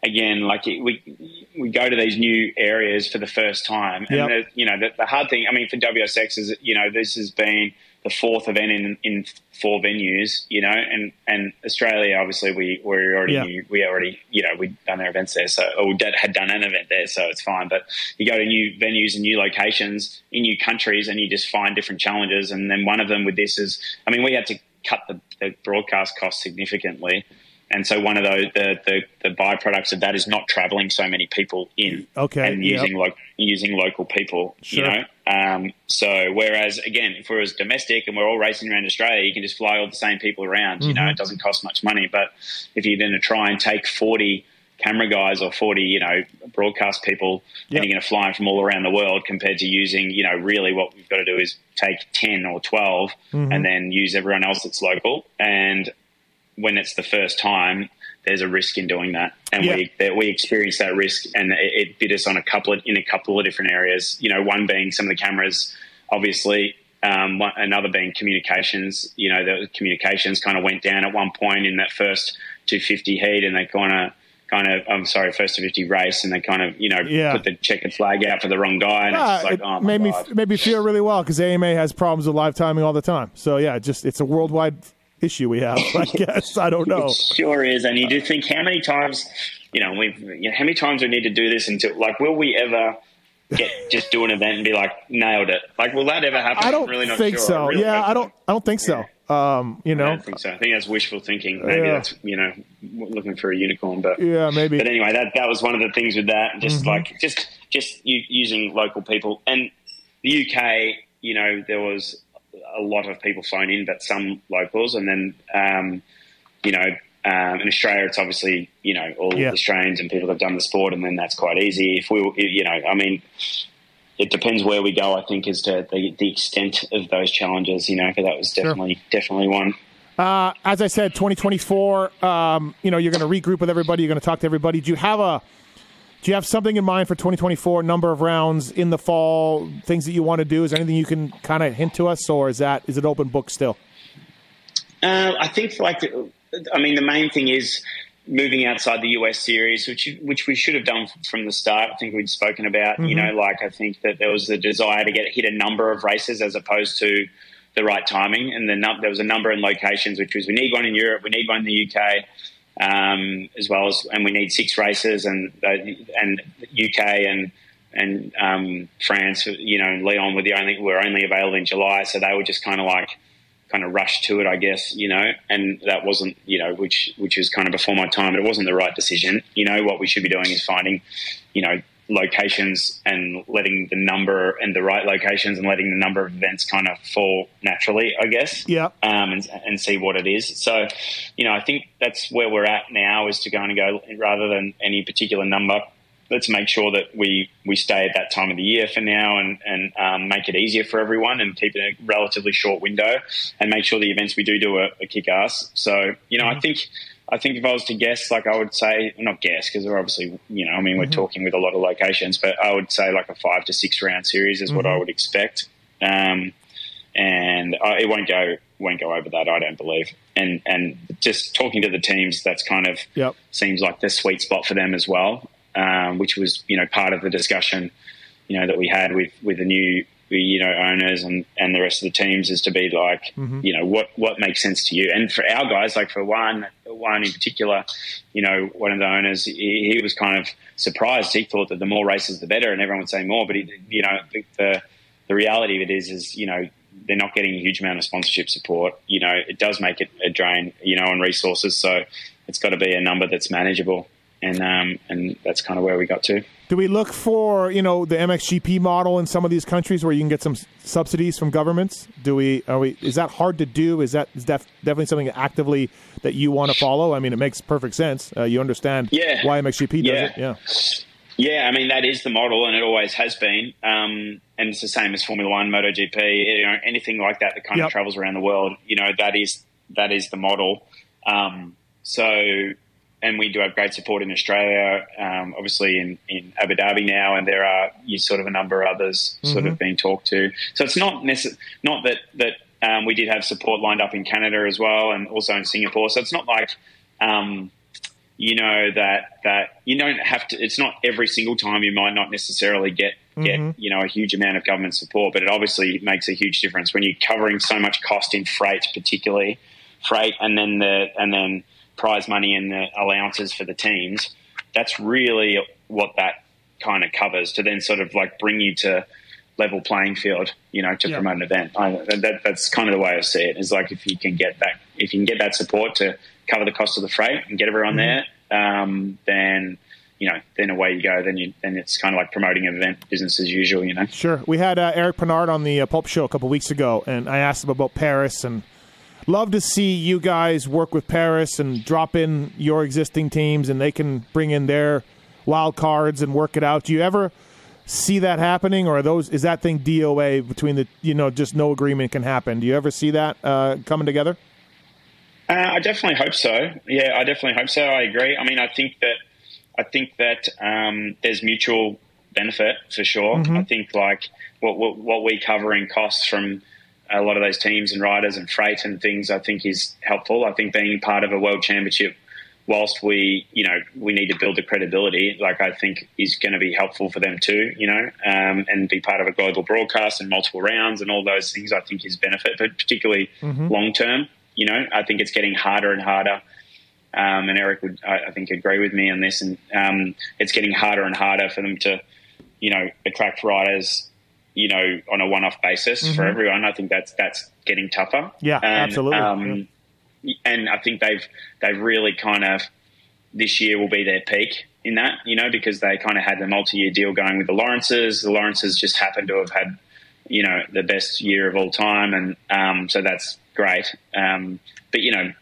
again, like we we go to these new areas for the first time, and yep. the, you know the, the, hard thing. I mean, for WSX is you know this has been the fourth event in in four venues, you know, and and Australia obviously we we already yeah. knew, we already you know we'd done our events there, so or had done an event there, so it's fine. But you go to new venues and new locations in new countries, and you just find different challenges. And then one of them with this is, I mean, we had to cut the, the broadcast cost significantly and so one of those the, the, the byproducts of that is not traveling so many people in Okay, and yep. using lo- using local people Sure. you know um, so whereas again if we're as domestic and we're all racing around Australia you can just fly all the same people around you Mm-hmm. know it doesn't cost much money but if you're going to try and take 40 camera guys or 40 you know broadcast people Yep. and you're going to fly them from all around the world compared to using you know really what we've got to do is take 10 or 12 Mm-hmm. and then use everyone else that's local and when it's the first time, there's a risk in doing that, and Yeah. we that we experienced that risk, and it, it bit us on a couple of in a couple of different areas. You know, one being some of the cameras, obviously. Um, one, another being communications. You know, the communications kind of went down at one point in that first 250 heat, and they kind of, kind of, I'm sorry, first 250 race, and they kind of, you know, Yeah. put the checkered flag out for the wrong guy, and Ah, it's just like, it oh my made god. me made me feel really well because AMA has problems with live timing all the time. So yeah, just it's a worldwide issue we have. I guess I don't know. It sure is, and you do think how many times, you know, we've you know, how many times we need to do this until like, will we ever get just do an event and be like nailed it? Like, will that ever happen? I don't I'm really not think sure. so. really yeah, I don't. I don't think so. Um, you I know. don't think so. I think that's wishful thinking. Maybe Yeah. that's you know looking for a unicorn, but Yeah, maybe. But anyway, that that was one of the things with that. Just Mm-hmm. like just just using local people and the UK. You know, there was a lot of people flown in, but some locals, and then um, you know. Um, in Australia, it's obviously you know all Yeah. Australians and people that have done the sport, and then that's quite easy. If we, you know, I mean, it depends where we go. I think as to the, the extent of those challenges. You know, but that was definitely definitely one. Uh, as I said, 2024. Um, you know, you're going to regroup with everybody. You're going to talk to everybody. Do you have a do you have something in mind for 2024? Number of rounds in the fall, things that you want to do. Is there anything you can kind of hint to us, or is that is it open book still? Uh, I think, like, I mean, the main thing is moving outside the US series, which which we should have done from the start. I think we'd spoken about. You know, like I think that there was the desire to get hit a number of races as opposed to the right timing, and the there was a number in locations, which was we need one in Europe, we need one in the UK. Um, as well as, and we need six races, and uh, and UK and and um, France, you know, Lyon were the only were only available in July, so they were just kind of like kind of rushed to it, I guess, you know, and that wasn't, you know, which which was kind of before my time, but it wasn't the right decision. You know, what we should be doing is finding, you know, locations and letting the number and the right locations and letting the number of events kind of fall naturally, I guess. Yeah. Um, and, and see what it is. So, you know, I think that's where we're at now is to go and go rather than any particular number. Let's make sure that we, we stay at that time of the year for now and, and um, make it easier for everyone and keep it a relatively short window and make sure the events we do do are, are kick ass. So, you know, I think I think if I was to guess, like I would say, not guess because we're obviously, you know, I mean, we're talking with a lot of locations, but I would say like a five to six round series is what I would expect. Um, and uh, it won't go won't go over that, I don't believe. And and just talking to the teams, that's kind of Yep. seems like the sweet spot for them as well, um, which was you know part of the discussion, you know, that we had with with the new you know owners and and the rest of the teams is to be like you know what what makes sense to you. And for our guys like for one one in particular you know one of the owners he, he was kind of surprised. He thought that the more races the better and everyone would say more. But he, you know the, the the reality of it is is you know they're not getting a huge amount of sponsorship support. You know it does make it a drain you know on resources. So it's got to be a number that's manageable. And um and that's kind of where we got to Do we look for you know the MXGP model in some of these countries where you can get some s- subsidies from governments? Do we are we is that hard to do? Is that is def, definitely something actively that you want to follow? I mean, it makes perfect sense. Uh, you understand Yeah. why MXGP does Yeah. it. Yeah. Yeah, I mean that is the model, and it always has been. Um, and it's the same as Formula One, MotoGP, you know, anything like that that kind Yep. of travels around the world. You know, that is that is the model. Um, so, and we do have great support in Australia, um, obviously in, in Abu Dhabi now, and there are you sort of a number of others sort of being talked to. So it's not necess- not that that um, we did have support lined up in Canada as well, and also in Singapore. So it's not like um, you know that that you don't have to. It's not every single time you might not necessarily get get you know a huge amount of government support, but it obviously makes a huge difference when you're covering so much cost in freight, particularly freight, and then the and then prize money and the allowances for the teams. That's really what that kind of covers to then sort of like bring you to level playing field, you know, to Yeah. promote an event. I, that, that's kind of the way I see it. Is like if you can get that, if you can get that support to cover the cost of the freight and get everyone there, um, then you know, then away you go. Then you, then it's kind of like promoting an event, business as usual. You know. Sure. We had uh, Eric Peronnard on the uh, Pulp Show a couple weeks ago, and I asked him about Paris and love to see you guys work with Paris and drop in your existing teams, and they can bring in their wild cards and work it out. Do you ever see that happening, or are those is that thing DOA between the you know just no agreement can happen? Do you ever see that uh, coming together? Uh, I definitely hope so. Yeah, I definitely hope so. I agree. I mean, I think that I think that um, there's mutual benefit for sure. I think like what, what what we cover in costs from a lot of those teams and riders and freight and things, I think is helpful. I think being part of a world championship, whilst we you know we need to build the credibility, like I think is going to be helpful for them too. You know, um, and be part of a global broadcast and multiple rounds and all those things. I think is benefit, but particularly long term. You know, I think it's getting harder and harder. Um, and Eric would, I, I think, agree with me on this. And um, it's getting harder and harder for them to, you know, attract riders, you know, on a one-off basis for everyone. I think that's that's getting tougher. Yeah, and, absolutely. Um, And I think they've they've really kind of this year will be their peak in that, you know, because they kind of had the multi-year deal going with the Lawrences. The Lawrences just happened to have had, you know, the best year of all time, and um, so that's great. Um, but you know,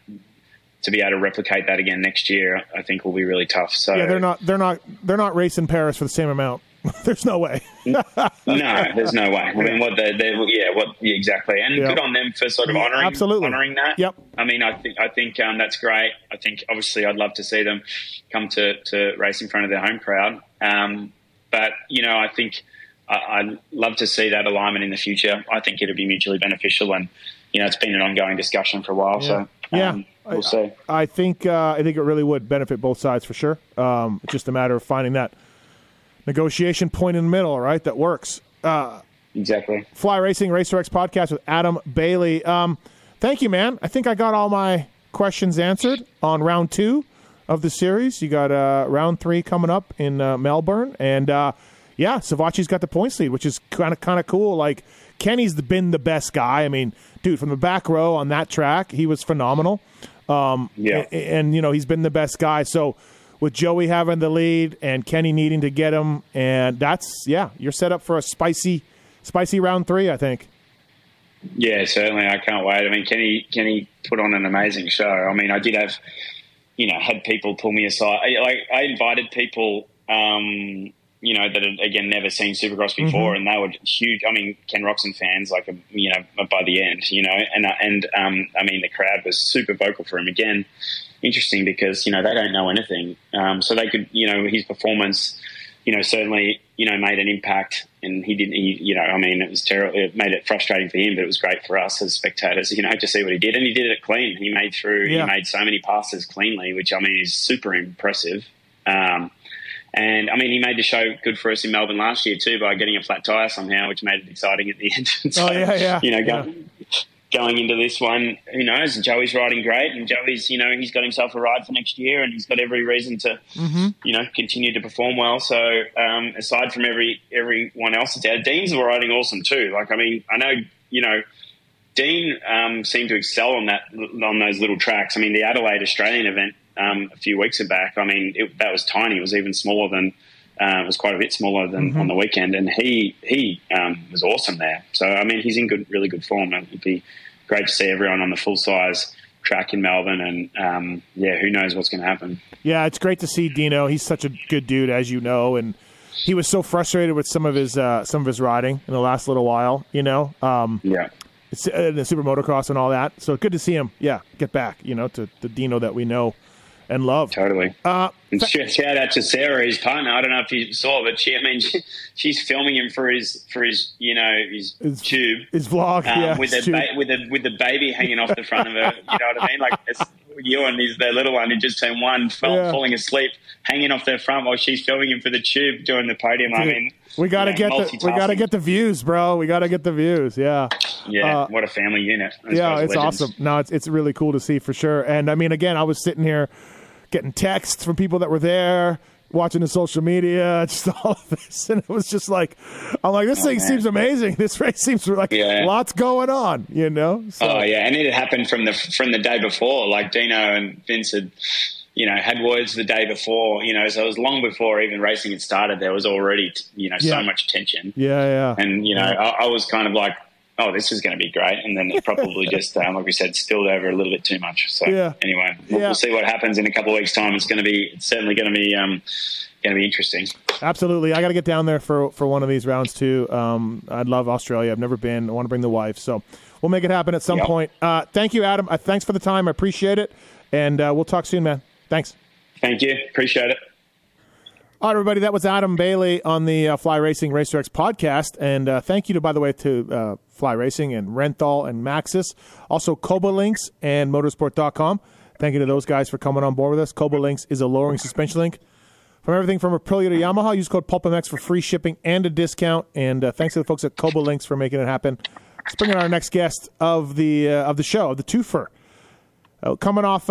to be able to replicate that again next year, I think will be really tough. So Yeah, they're not they're not they're not racing Paris for the same amount. There's no way. no, there's no way. I mean, what they, they yeah, what yeah, exactly, and Yeah. good on them for sort of honoring absolutely. honoring that. Yep. I mean, I think I think um, that's great. I think obviously I'd love to see them come to to race in front of their home crowd. Um, but you know, I think I, I'd love to see that alignment in the future. I think it'll be mutually beneficial, and you know, it's been an ongoing discussion for a while. So Yeah. um, we'll see. I think uh, I think it really would benefit both sides for sure. Um, it's just a matter of finding that negotiation point in the middle, right? That works. Uh, Exactly. Fly Racing Racer X podcast with Adam Bailey. Um, thank you, man. I think I got all my questions answered on round two of the series. You got uh, round three coming up in uh, Melbourne, and uh, yeah, Savatgy's got the points lead, which is kind of kind of cool. Like Kenny's the, been the best guy. I mean, dude, from the back row on that track, he was phenomenal. Um, Yeah. a- and, you know he's been the best guy. So with Joey having the lead and Kenny needing to get him, and that's yeah, you're set up for a spicy, spicy round three. I think. Yeah, certainly. I can't wait. I mean, Kenny Kenny put on an amazing show. I mean, I did have, you know, had people pull me aside. I, like I invited people, um, you know, that had again never seen Supercross before, and they were huge. I mean, Ken Roczen fans, like you know, by the end, you know, and and um, I mean, the crowd was super vocal for him again. Interesting because you know they don't know anything, um, so they could, you know, his performance you know, certainly, you know, made an impact. And he didn't, he, you know, I mean, it was terrible. It made it frustrating for him, but it was great for us as spectators, you know, to see what he did. And he did it clean. He made through, Yeah. he made so many passes cleanly, which I mean is super impressive. Um, and I mean, he made the show good for us in Melbourne last year too by getting a flat tire somehow, which made it exciting at the end. so, Oh, yeah, yeah, You know, yeah. Go, going into this one, who knows? Joey's riding great, and Joey's, you know, he's got himself a ride for next year, and he's got every reason to, you know, continue to perform well. So, um, aside from every everyone else that's out, Dean's riding awesome too. Like, I mean, I know, you know, Dean um, seemed to excel on that on those little tracks. I mean, the Adelaide Australian event um, a few weeks back. I mean, it, that was tiny. It was even smaller than. Uh, it was quite a bit smaller than on the weekend, and he he um, was awesome there. So I mean, he's in good, really good form. It'd be great to see everyone on the full size track in Melbourne, and um, yeah, who knows what's going to happen. Yeah, it's great to see Dino. He's such a good dude, as you know, and he was so frustrated with some of his uh, some of his riding in the last little while. You know, um, Yeah. it's, uh, the super motocross and all that. So good to see him. Yeah, get back. You know, to the Dino that we know and love. Totally. Uh, And sh- shout out to Sarah, his partner. I don't know if you saw, but she, I mean, she, she's filming him for his, for his, you know, his, His- tube. his vlog, um, yeah, with a ba- with a with the baby hanging off the front of her. You know what I mean? Like it's Ewan is their little one who just turned one, fell, Yeah. falling asleep, hanging off their front while she's filming him for the tube during the podium. I mean, we got to you know, get the we got to get the views, bro. We got to get the views. Yeah. yeah, uh, what a family unit. Those yeah, it's legends. awesome. No, it's it's really cool to see for sure. And I mean, again, I was sitting here getting texts from people that were there, watching the social media, just all of this, and it was just like, I'm like, this oh, thing man. seems amazing. This race seems like Yeah. lots going on, you know. So, Oh yeah, and it had happened from the from the day before. Like Dino and Vince had, you know, had words the day before. You know, so it was long before even racing had started. There was already, you know, Yeah. so much tension. yeah, yeah. And you know, I, I was kind of like, oh, this is going to be great. And then it probably just, um, like we said, spilled over a little bit too much. So Yeah. anyway, we'll, Yeah. we'll see what happens in a couple of weeks' time. It's going to be, it's certainly going to be, um, going to be interesting. Absolutely, I got to get down there for for one of these rounds too. Um, I'd love Australia. I've never been. I want to bring the wife, so we'll make it happen at some Yep. point. Uh, thank you, Adam. Uh, thanks for the time. I appreciate it, and uh, we'll talk soon, man. Thanks. Thank you. Appreciate it. All right, everybody. That was Adam Bailey on the uh, Fly Racing RacerX podcast, and uh, thank you to, by the way, to uh, Fly Racing and Renthal and Maxis, also Kouba Links and Motorsport.com. Thank you to those guys for coming on board with us. Kouba Links is a lowering suspension link from everything from Aprilia to Yamaha. Use code PulpMX for free shipping and a discount. And uh, thanks to the folks at Kouba Links for making it happen. Let's bring in our next guest of the uh, of the show, the twofer. Uh, coming off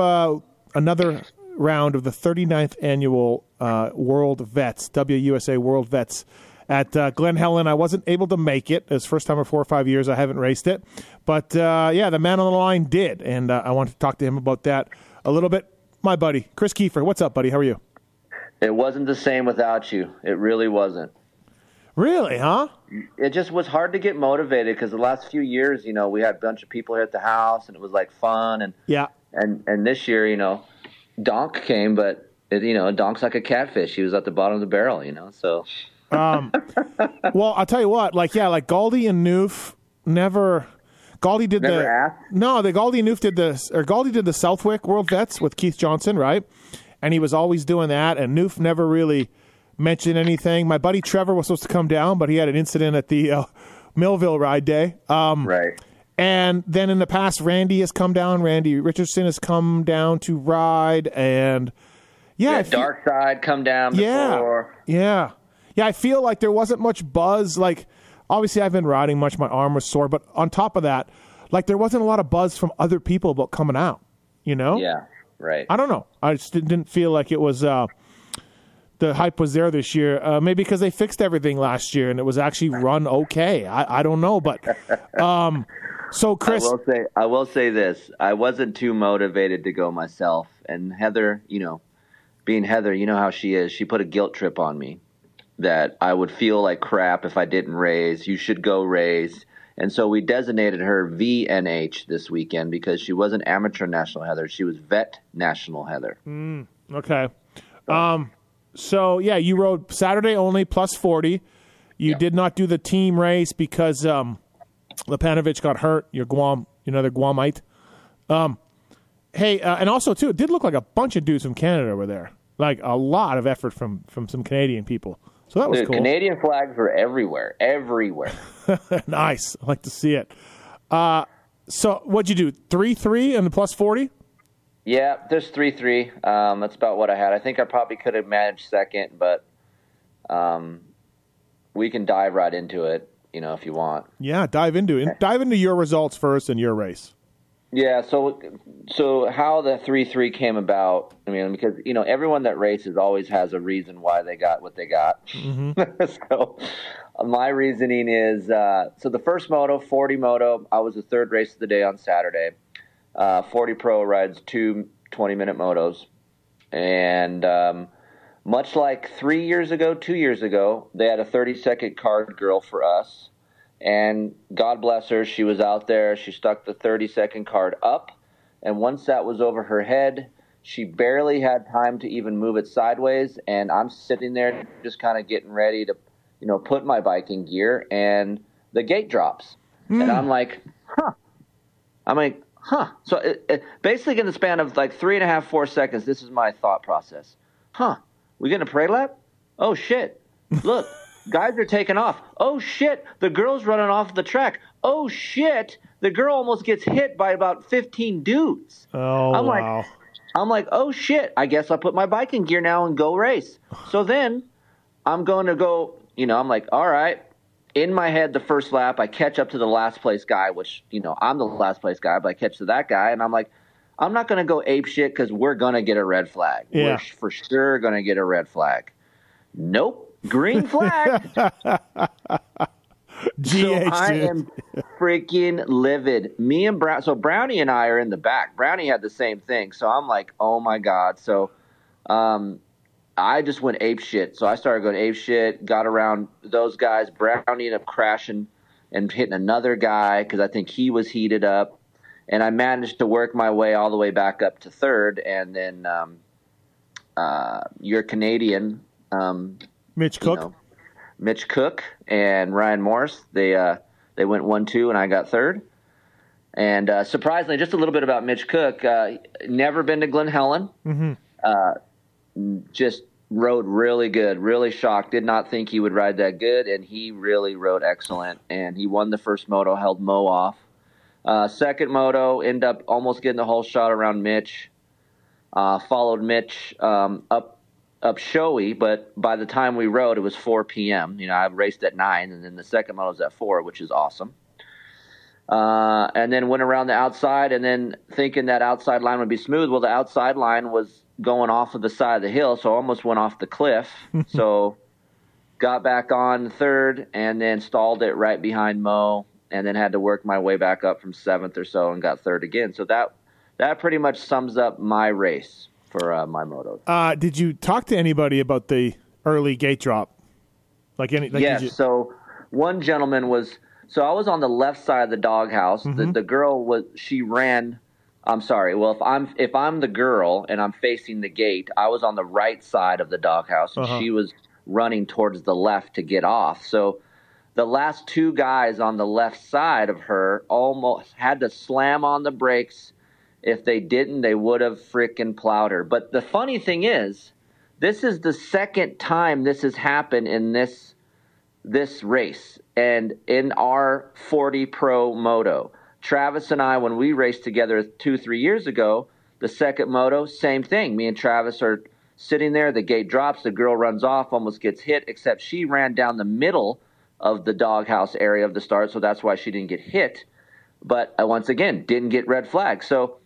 another round of the 39th annual uh, World Vets, WUSA World Vets at uh, Glen Helen. I wasn't able to make it. It's first time in four or five years I haven't raced it. But uh, yeah, the man on the line did. And uh, I want to talk to him about that a little bit. My buddy, Kris Keefer. What's up, buddy? How are you? It wasn't the same without you. It really wasn't. Really, huh? It just was hard to get motivated because the last few years, you know, we had a bunch of people here at the house and it was like fun and Yeah. and and this year, you know, Donk came, but it, you know, Donk's like a catfish. He was at the bottom of the barrel, you know. So Well, I'll tell you what. Like, yeah, like Galdi and Noof never. Galdi did Never the asked? no. The Galdi and Noof did the or Galdi did the Southwick World Vets with Keith Johnson, right? And he was always doing that. And Noof never really mentioned anything. My buddy Trevor was supposed to come down, but he had an incident at the uh, Millville ride day. Um, right. and then in the past, Randy has come down. Randy Richardson has come down to ride, and yeah, I Yeah, feel- dark side come down yeah, before. yeah, yeah. I feel like there wasn't much buzz. Like, obviously, I've been riding much. My arm was sore, but on top of that, like there wasn't a lot of buzz from other people about coming out. You know? Yeah. Right. I don't know. I just didn't- feel like it was. Uh, the hype was there this year, uh, maybe because they fixed everything last year and it was actually run okay. I, I don't know, but um, so I Kris, will say I will say this. I wasn't too motivated to go myself. And Heather, you know, being Heather, you know how she is. She put a guilt trip on me that I would feel like crap if I didn't raise. You should go raise. And so we designated her VNH this weekend because she wasn't amateur national Heather. She was vet national Heather. Okay. Um, so yeah, you rode Saturday only plus forty. You did not do the team race because um, Lepanovich got hurt. Your Guam, You're another Guamite. Um, hey, uh, and also too, it did look like a bunch of dudes from Canada were there. Like a lot of effort from from some Canadian people. So that was The cool. Canadian flags were everywhere, everywhere. nice. I like to see it. Uh, so what'd you do? Three three and the plus forty. Yeah, there's three three. Um, that's about what I had. I think I probably could have managed second, but um, we can dive right into it. You know, if you want. Yeah, dive into it. Dive into your results first and your race. Yeah. So, so how the three three came about? I mean, because you know everyone that races always has a reason why they got what they got. so, my reasoning is uh, so the first moto, forty moto. I was the third race of the day on Saturday. Uh, forty pro rides two 20 minute motos, and um, much like three years ago, two years ago, they had a 30 second card girl for us. And God bless her, she was out there. She stuck the 30 second card up. And once that was over her head, she barely had time to even move it sideways. And I'm sitting there just kind of getting ready to, you know, put my bike in gear. And the gate drops. And hmm. I'm like, huh. I'm like, huh. So it, it, basically, in the span of like three and a half, four seconds, this is my thought process. Huh. We getting a parade lap? Oh, shit. Look, guys are taking off. Oh, shit. The girl's running off the track. Oh, shit. The girl almost gets hit by about 15 dudes. Oh I'm like- wow. I'm like, oh shit, I guess I'll put my bike in gear now and go race. So then I'm going to go, you know, I'm like, all right. In my head, the first lap, I catch up to the last place guy, which, you know, I'm the last place guy, but I catch to that guy, and I'm like, I'm not going to go ape shit because we're going to get a red flag. Yeah. We're for sure going to get a red flag. Nope. Green flag. GH, So I am freaking livid. Me and Brown, so Brownie and I are in the back. Brownie had the same thing, so I'm like, oh my god. So, um, I just went ape shit. So I started going ape shit. Got around those guys. Brownie ended up crashing and hitting another guy because I think he was heated up, and I managed to work my way all the way back up to third, and then um, uh, your Canadian. Um, Mitch you Cook. know, Mitch Cook and Ryan Morais. They uh, they went one two, and I got third. And uh, surprisingly, just a little bit about Mitch Cook. Uh, never been to Glen Helen. Uh, just rode really good. Really shocked. Did not think he would ride that good, and he really rode excellent. And he won the first moto, held Mo off. Uh, second moto, end up almost getting the holeshot around Mitch. Uh, followed Mitch um, up up showy, but by the time we rode, it was 4 p.m. You know, I raced at nine, and then the second moto was at four, which is awesome. Uh, and then went around the outside, and then thinking that outside line would be smooth. Well, the outside line was going off of the side of the hill, so I almost went off the cliff. so got back on third, and then stalled it right behind Mo, and then had to work my way back up from seventh or so, and got third again. So that that pretty much sums up my race for uh, my motos. Uh, did you talk to anybody about the early gate drop? Like any? Like yes. you- So one gentleman was. So I was on the left side of the doghouse. Mm-hmm. The, the girl was. She ran. I'm sorry. Well, if I'm if I'm the girl and I'm facing the gate, I was on the right side of the doghouse, and Uh-huh. she was running towards the left to get off. So the last two guys on the left side of her almost had to slam on the brakes. If they didn't, they would have freaking plowed her. But the funny thing is, this is the second time this has happened in this this race and in our 40 Pro Moto. Travis and I, when we raced together two, three years ago, the second moto, same thing. Me and Travis are sitting there. The gate drops. The girl runs off, almost gets hit, except she ran down the middle of the doghouse area of the start, so that's why she didn't get hit. But uh, once again, didn't get red flag. So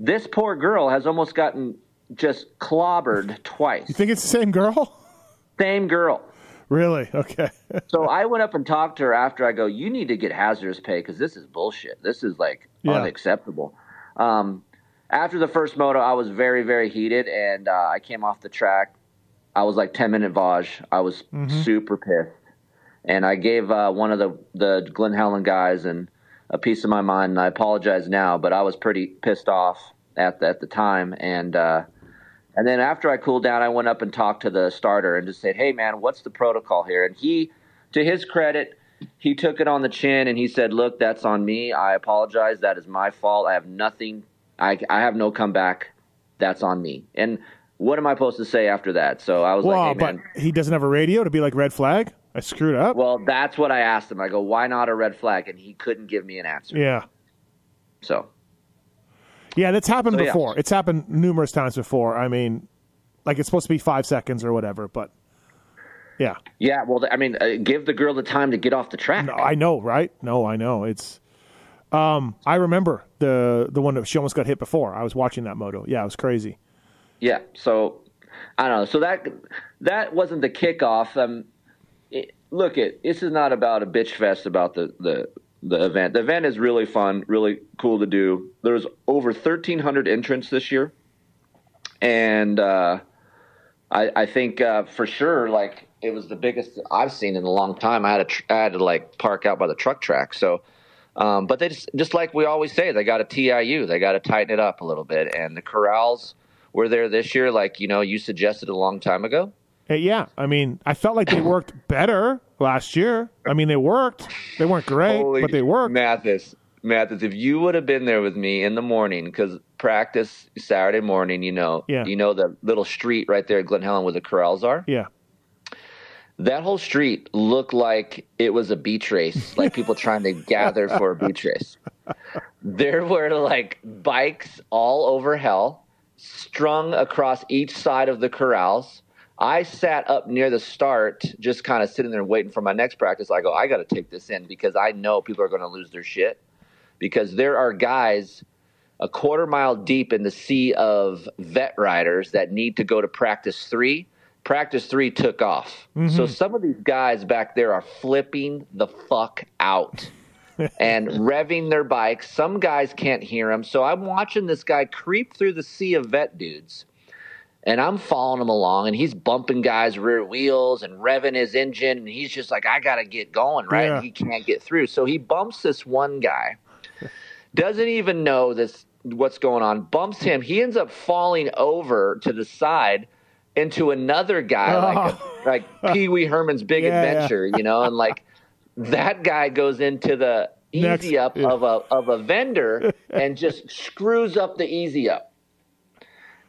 this poor girl has almost gotten just clobbered twice. you think it's the same girl? Same girl. really? Okay. So I went up and talked to her after I go, you need to get hazardous pay because this is bullshit. This is like Yeah. unacceptable. Um, after the first moto, I was very, very heated and uh, I came off the track. I was like 10 minute Vaj. I was super pissed. And I gave uh, one of the, the Glen Helen guys and a piece of my mind. And I apologize now, but I was pretty pissed off at the, at the time. And, uh, and then after I cooled down, I went up and talked to the starter and just said, "Hey, man, what's the protocol here?" And he, to his credit, he took it on the chin and he said, "Look, that's on me. I apologize. That is my fault. I have nothing. I I have no comeback. That's on me." And what am I supposed to say after that? So I was Well, like, "Hey, but man." he doesn't have a radio to be like red flag. I screwed up. Well, that's what I asked him. I go, "Why not a red flag?" And he couldn't give me an answer. yeah. So Yeah, that's happened So, yeah. before. It's happened numerous times before. I mean, like it's supposed to be five seconds or whatever, but yeah. yeah, well, I mean, uh, give the girl the time to get off the track. No, I know, right? No, I know. It's. Um, I remember the the one that she almost got hit before. I was watching that moto. Yeah, it was crazy. Yeah. So I don't know. So that that wasn't the kickoff. Um, look, it this is not about a bitch fest about the the the event. The event is really fun, really cool to do. There's over 1,300 entrants this year, and uh, I, I think uh, for sure, like it was the biggest I've seen in a long time. I had to tr- I had to like park out by the truck track. So. Um, but they just, just like we always say, they got to TIU. They got to tighten it up a little bit. And the corrals were there this year, like you know you suggested a long time ago. Hey, yeah, I mean, I felt like they worked better last year. I mean, they worked. They weren't great, but they worked. Matthes, Matthes, if you would have been there with me in the morning, because practice Saturday morning, you know, Yeah. you know the little street right there at Glen Helen where the corrals are. Yeah. That whole street looked like it was a beach race, like people trying to gather for a beach race. There were like bikes all over hell, strung across each side of the corrals. I sat up near the start, just kind of sitting there waiting for my next practice. I go, I got to take this in because I know people are going to lose their shit. Because there are guys a quarter mile deep in the sea of vet riders that need to go to practice three. Practice three took off. So mm-hmm. some of these guys back there are flipping the fuck out and revving their bikes. Some guys can't hear them. So I'm watching this guy creep through the sea of vet dudes. And I'm following him along, and he's bumping guys' rear wheels and revving his engine. And he's just like, I got to get going, right? Yeah. He can't get through. So he bumps this one guy, doesn't even know this what's going on, bumps him. He ends up falling over to the side into another guy, like, a, oh. like Pee Wee Herman's Big Yeah, yeah. Adventure, you know? And like that guy goes into the Next- easy up yeah. of a of a vendor and just screws up the easy up.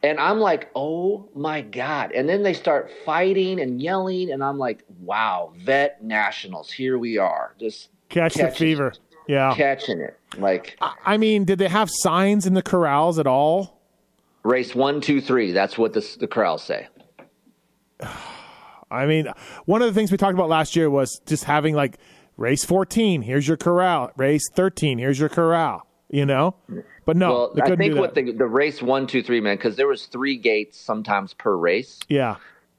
And I'm like, oh my God. And then they start fighting and yelling. And I'm like, wow, vet nationals, here we are. Just Catch the catching- fever. Yeah. catching it. Like I mean, did they have signs in the corrals at all? race one, two, three. That's what the, the crowds say. I mean, one of the things we talked about last year was just having like race 14, here's your corral. Race 13, here's your corral, you know? Mm. But no, Well, I think what the, the race one, two, three, man, because there was three gates sometimes per race. yeah.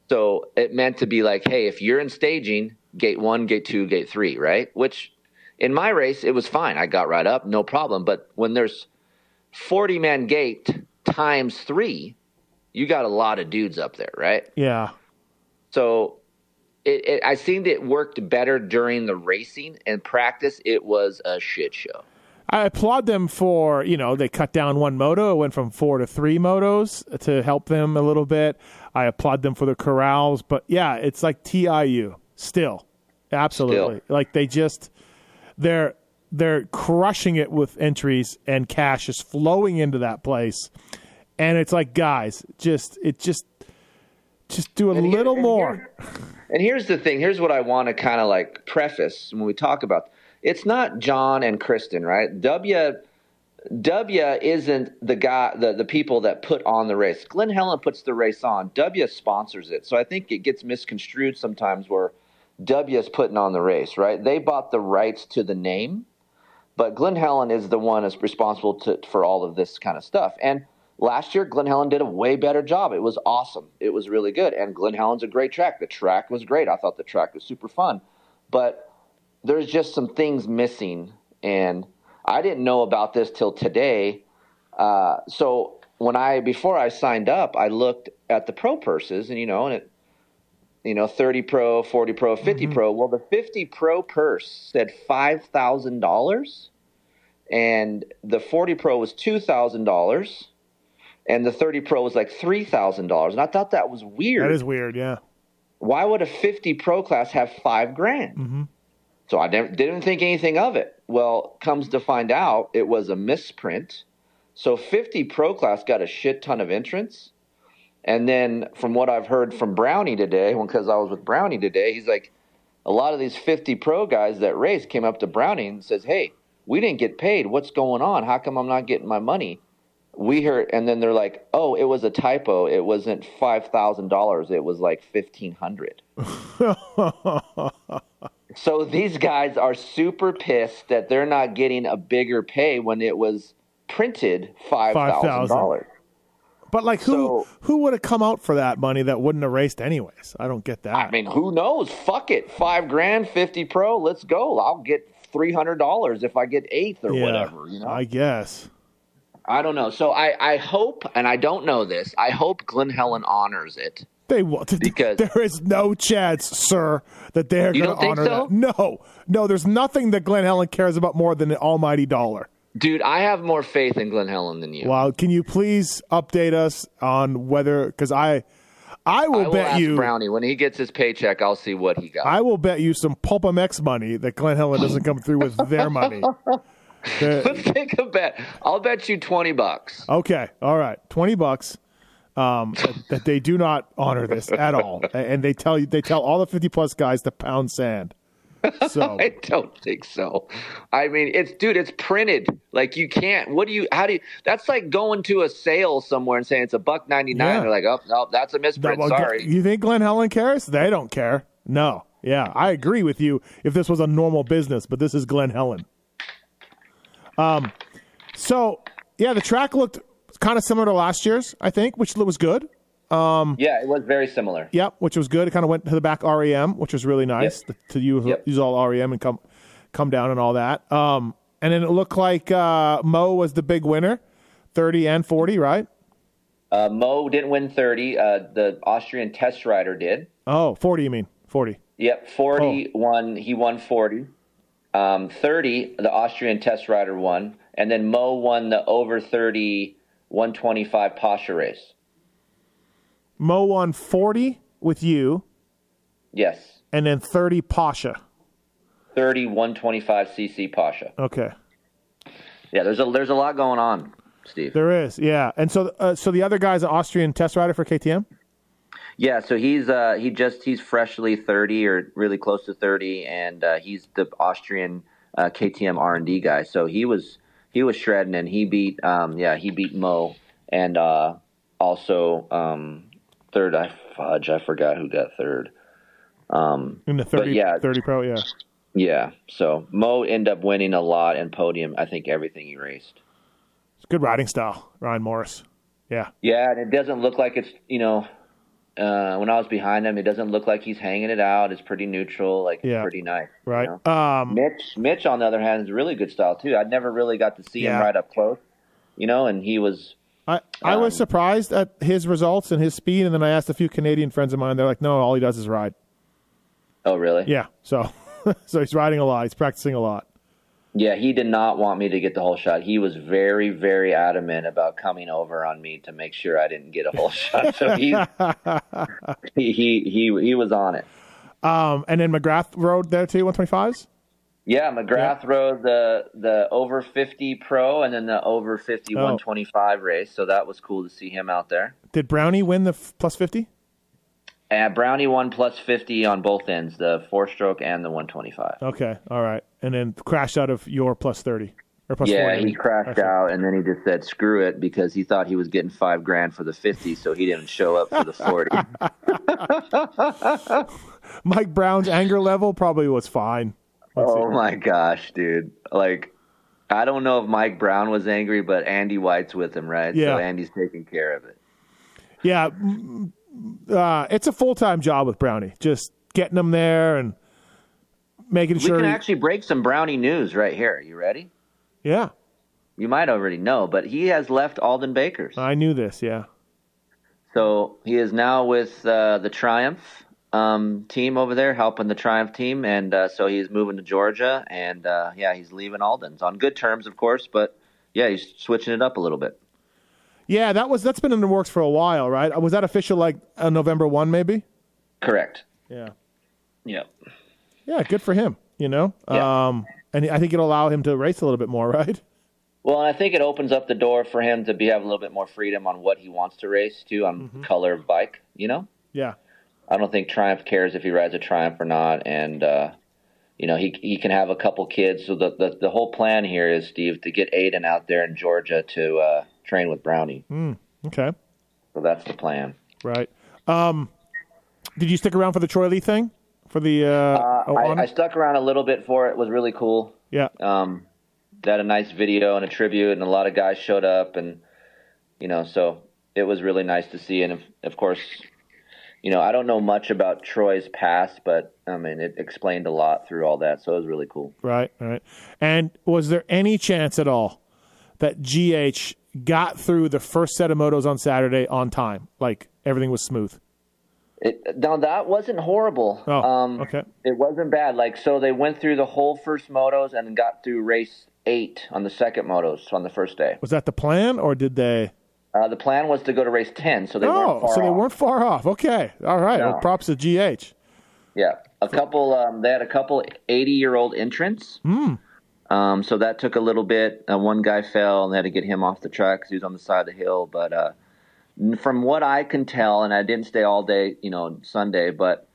So it meant to be like, hey, if you're in staging, gate one, gate two, gate three, right? Which in my race, it was fine. I got right up, no problem. But when there's 40 man gate times three, you got a lot of dudes up there, right? Yeah. So it, it, I seen it worked better during the racing and practice. It was a shit show. I applaud them for, you know, they cut down one moto, it went from four to three motos to help them a little bit. I applaud them for the corrals, but yeah, it's like TIU still. Absolutely. Still. Like they just they're they're crushing it with entries and cash is flowing into that place. And it's like, guys, just it just just do a And here- little and more. here- and here's the thing. Here's what I want to kind of like preface when we talk about. It's not John and Kristen, right? W W isn't the guy, the the people that put on the race. Glen Helen puts the race on. W sponsors it, so I think it gets misconstrued sometimes where W is putting on the race, right? They bought the rights to the name, but Glen Helen is the one that's responsible to, for all of this kind of stuff. And last year, Glen Helen did a way better job. It was awesome. It was really good. And Glen Helen's a great track. The track was great. I thought the track was super fun. But there's just some things missing. And I didn't know about this till today. Uh, so when I, before I signed up, I looked at the pro purses and, you know, and it, you know, 30 pro, 40 pro, 50 pro. Well, the 50 pro purse said $5,000 and the 40 pro was $2,000 and the 30 pro was like $3,000. And I thought that was weird. That is weird, yeah. Why would a 50 pro class have 5 grand? So I didn't think anything of it. Well, comes to find out it was a misprint. So 50 pro class got a shit ton of entrants. And then from what I've heard from Brownie today, because I was with Brownie today, he's like, a lot of these 50 pro guys that race came up to Brownie and says, "Hey, we didn't get paid. What's going on? How come I'm not getting my money?" We heard, and then they're like, "Oh, it was a typo. It wasn't five thousand dollars. It was like fifteen hundred. so these guys are super pissed that they're not getting a bigger pay when it was printed five thousand dollars. But like who So- who would have come out for that money that wouldn't have raced anyways? I don't get that. I mean, who knows? Fuck it. Five grand, 50 pro. Let's go. I'll get $300 if I get eighth or yeah, whatever, you know? I guess. I don't know. So I, I hope, and I don't know this, I hope Glen Helen honors it. They will Because- there is no chance, sir, that they are going to honor so? that. No, no. There's nothing that Glen Helen cares about more than the almighty dollar. Dude, I have more faith in Glen Helen than you. Well, can you please update us on whether? Because I, I will I will bet you. Brownie when he gets his paycheck. I'll see what he got. I will bet you some Pulp MX money that Glen Helen doesn't come through with their money. Let's take a bet. I'll bet you twenty bucks. Okay, all right, twenty bucks. Um, that, they do not honor this at all, and they tell you they tell all the fifty plus guys to pound sand. So I don't think so. I mean, it's dude, it's printed. Like you can't. What do you? How do you? That's like going to a sale somewhere and saying it's a buck ninety nine. Yeah. They're like, oh no, that's a misprint. well, Sorry. you think Glen Helen cares? They don't care. No, yeah, I agree with you. If this was a normal business, but this is Glen Helen. Um, so yeah, the track looked kind of similar to last year's, I think, which was good. yeah, it was very similar. Yep, which was good. It kind of went to the back REM, which was really nice Yep. to use, Yep. use all REM and come come down and all that. Um, and then it looked like uh, Mo was the big winner, thirty and forty, right? Uh, Mo didn't win 30. Uh, the Austrian test rider did. Oh, 40, you mean 40. Yep, 40 won. He won 40. Um, 30, the Austrian test rider won. And then Mo won the over 30 125 Pasha race. Mo won 40 with you, Yes, and then 30 Pasha. 30 125 CC Pasha. Okay. Yeah, there's a there's a lot going on, Steve. There is, yeah. And so, uh, so the other guy's an Austrian test rider for KTM. Yeah, so he's uh he just he's freshly 30 or really close to 30 and uh, he's the Austrian uh, KTM R&D guy. So he was he was shredding and he beat um yeah, he beat Mo and uh also um third I fudge, I forgot who got third. Um In the 30, yeah. 30 Pro, yeah. yeah, so Mo ended up winning a lot and podium I think everything he raced. It's good riding style, Ryan Morais. Yeah. Yeah, and it doesn't look like it's you know, uh, when I was behind him, it doesn't look like he's hanging it out. It's pretty neutral, like Yeah. pretty nice. you Right. know? Um, Mitch, Mitch, on the other hand, is really good style too. I never really got to see Yeah. him right up close, you know, and he was. I, I was Um, surprised at his results and his speed, and then I asked a few Canadian friends of mine. They're like, "No, all he does is ride." Oh, really? Yeah, so so he's riding a lot. He's practicing a lot. Yeah, he did not want me to get the holeshot. He was very, very adamant about coming over on me to make sure I didn't get a holeshot. So he, he, he, he, he was on it. Um, and then McGrath rode there too, one twenty fives. Yeah, McGrath rode the the over fifty pro and then the over 50 Oh. 125 race. So that was cool to see him out there. Did Brownie win the f- plus fifty? And Brownie won plus 50 on both ends, the four stroke and the 125. Okay, all right. And then crashed out of your plus thirty or plus yeah, 40. He crashed Actually. out and then he just said screw it because he thought he was getting five grand for the 50, so he didn't show up for the 40. Mike Brown's anger level probably was fine. oh my gosh, dude. Like, I don't know if Mike Brown was angry, but Andy White's with him, right? Yeah. So Andy's taking care of it. Yeah, uh, it's a full time job with Brownie. Just getting him there and making We sure. We can he- actually break some Brownie news right here. You ready? yeah, You might already know, but he has left Aldon Baker's. I knew this. Yeah. So he is now with uh, the Triumph um, team over there, helping the Triumph team, and uh, so he's moving to Georgia, and uh, yeah, he's leaving Aldon's on good terms, of course, but yeah, he's switching it up a little bit. Yeah, that was that's been in the works for a while, right? Was that official like uh, November one, maybe? Correct. Yeah. Yep. Yeah, good for him. You know, Yeah. um, and I think it'll allow him to race a little bit more, right? Well, I think it opens up the door for him to be have a little bit more freedom on what he wants to race too, on color of bike. You know, Yeah. I don't think Triumph cares if he rides a Triumph or not, and uh, you know he he can have a couple kids. So the, the the whole plan here is Steve to get Aiden out there in Georgia to uh, train with Brownie. Okay. So that's the plan. Right. Um, did you stick around for the Troy Lee thing? For the uh, Uh, oh. I, I stuck around a little bit for it. It was really cool. yeah. Um, had a nice video and a tribute, and a lot of guys showed up, and you know, so it was really nice to see. And of, of course, you know, I don't know much about Troy's past, but I mean, it explained a lot through all that, so it was really cool. Right. Right. And was there any chance at all that GH got through the first set of motos on Saturday on time? Like everything was smooth. It, now that wasn't horrible. Oh, um, okay. It wasn't bad. Like so, they went through the whole first motos and got through race eight on the second motos on the first day. Was that the plan, or did they? Uh, the plan was to go to race ten, so they weren't oh, far so they off. weren't far off. Okay. All right. No. Well, props to GH. Yeah, a couple. Um, they had a couple eighty-year-old entrants. Hmm. Um, so that took a little bit. Uh, one guy fell, and they had to get him off the track 'cause he was on the side of the hill. But uh, from what I can tell, and I didn't stay all day, you know, Sunday, but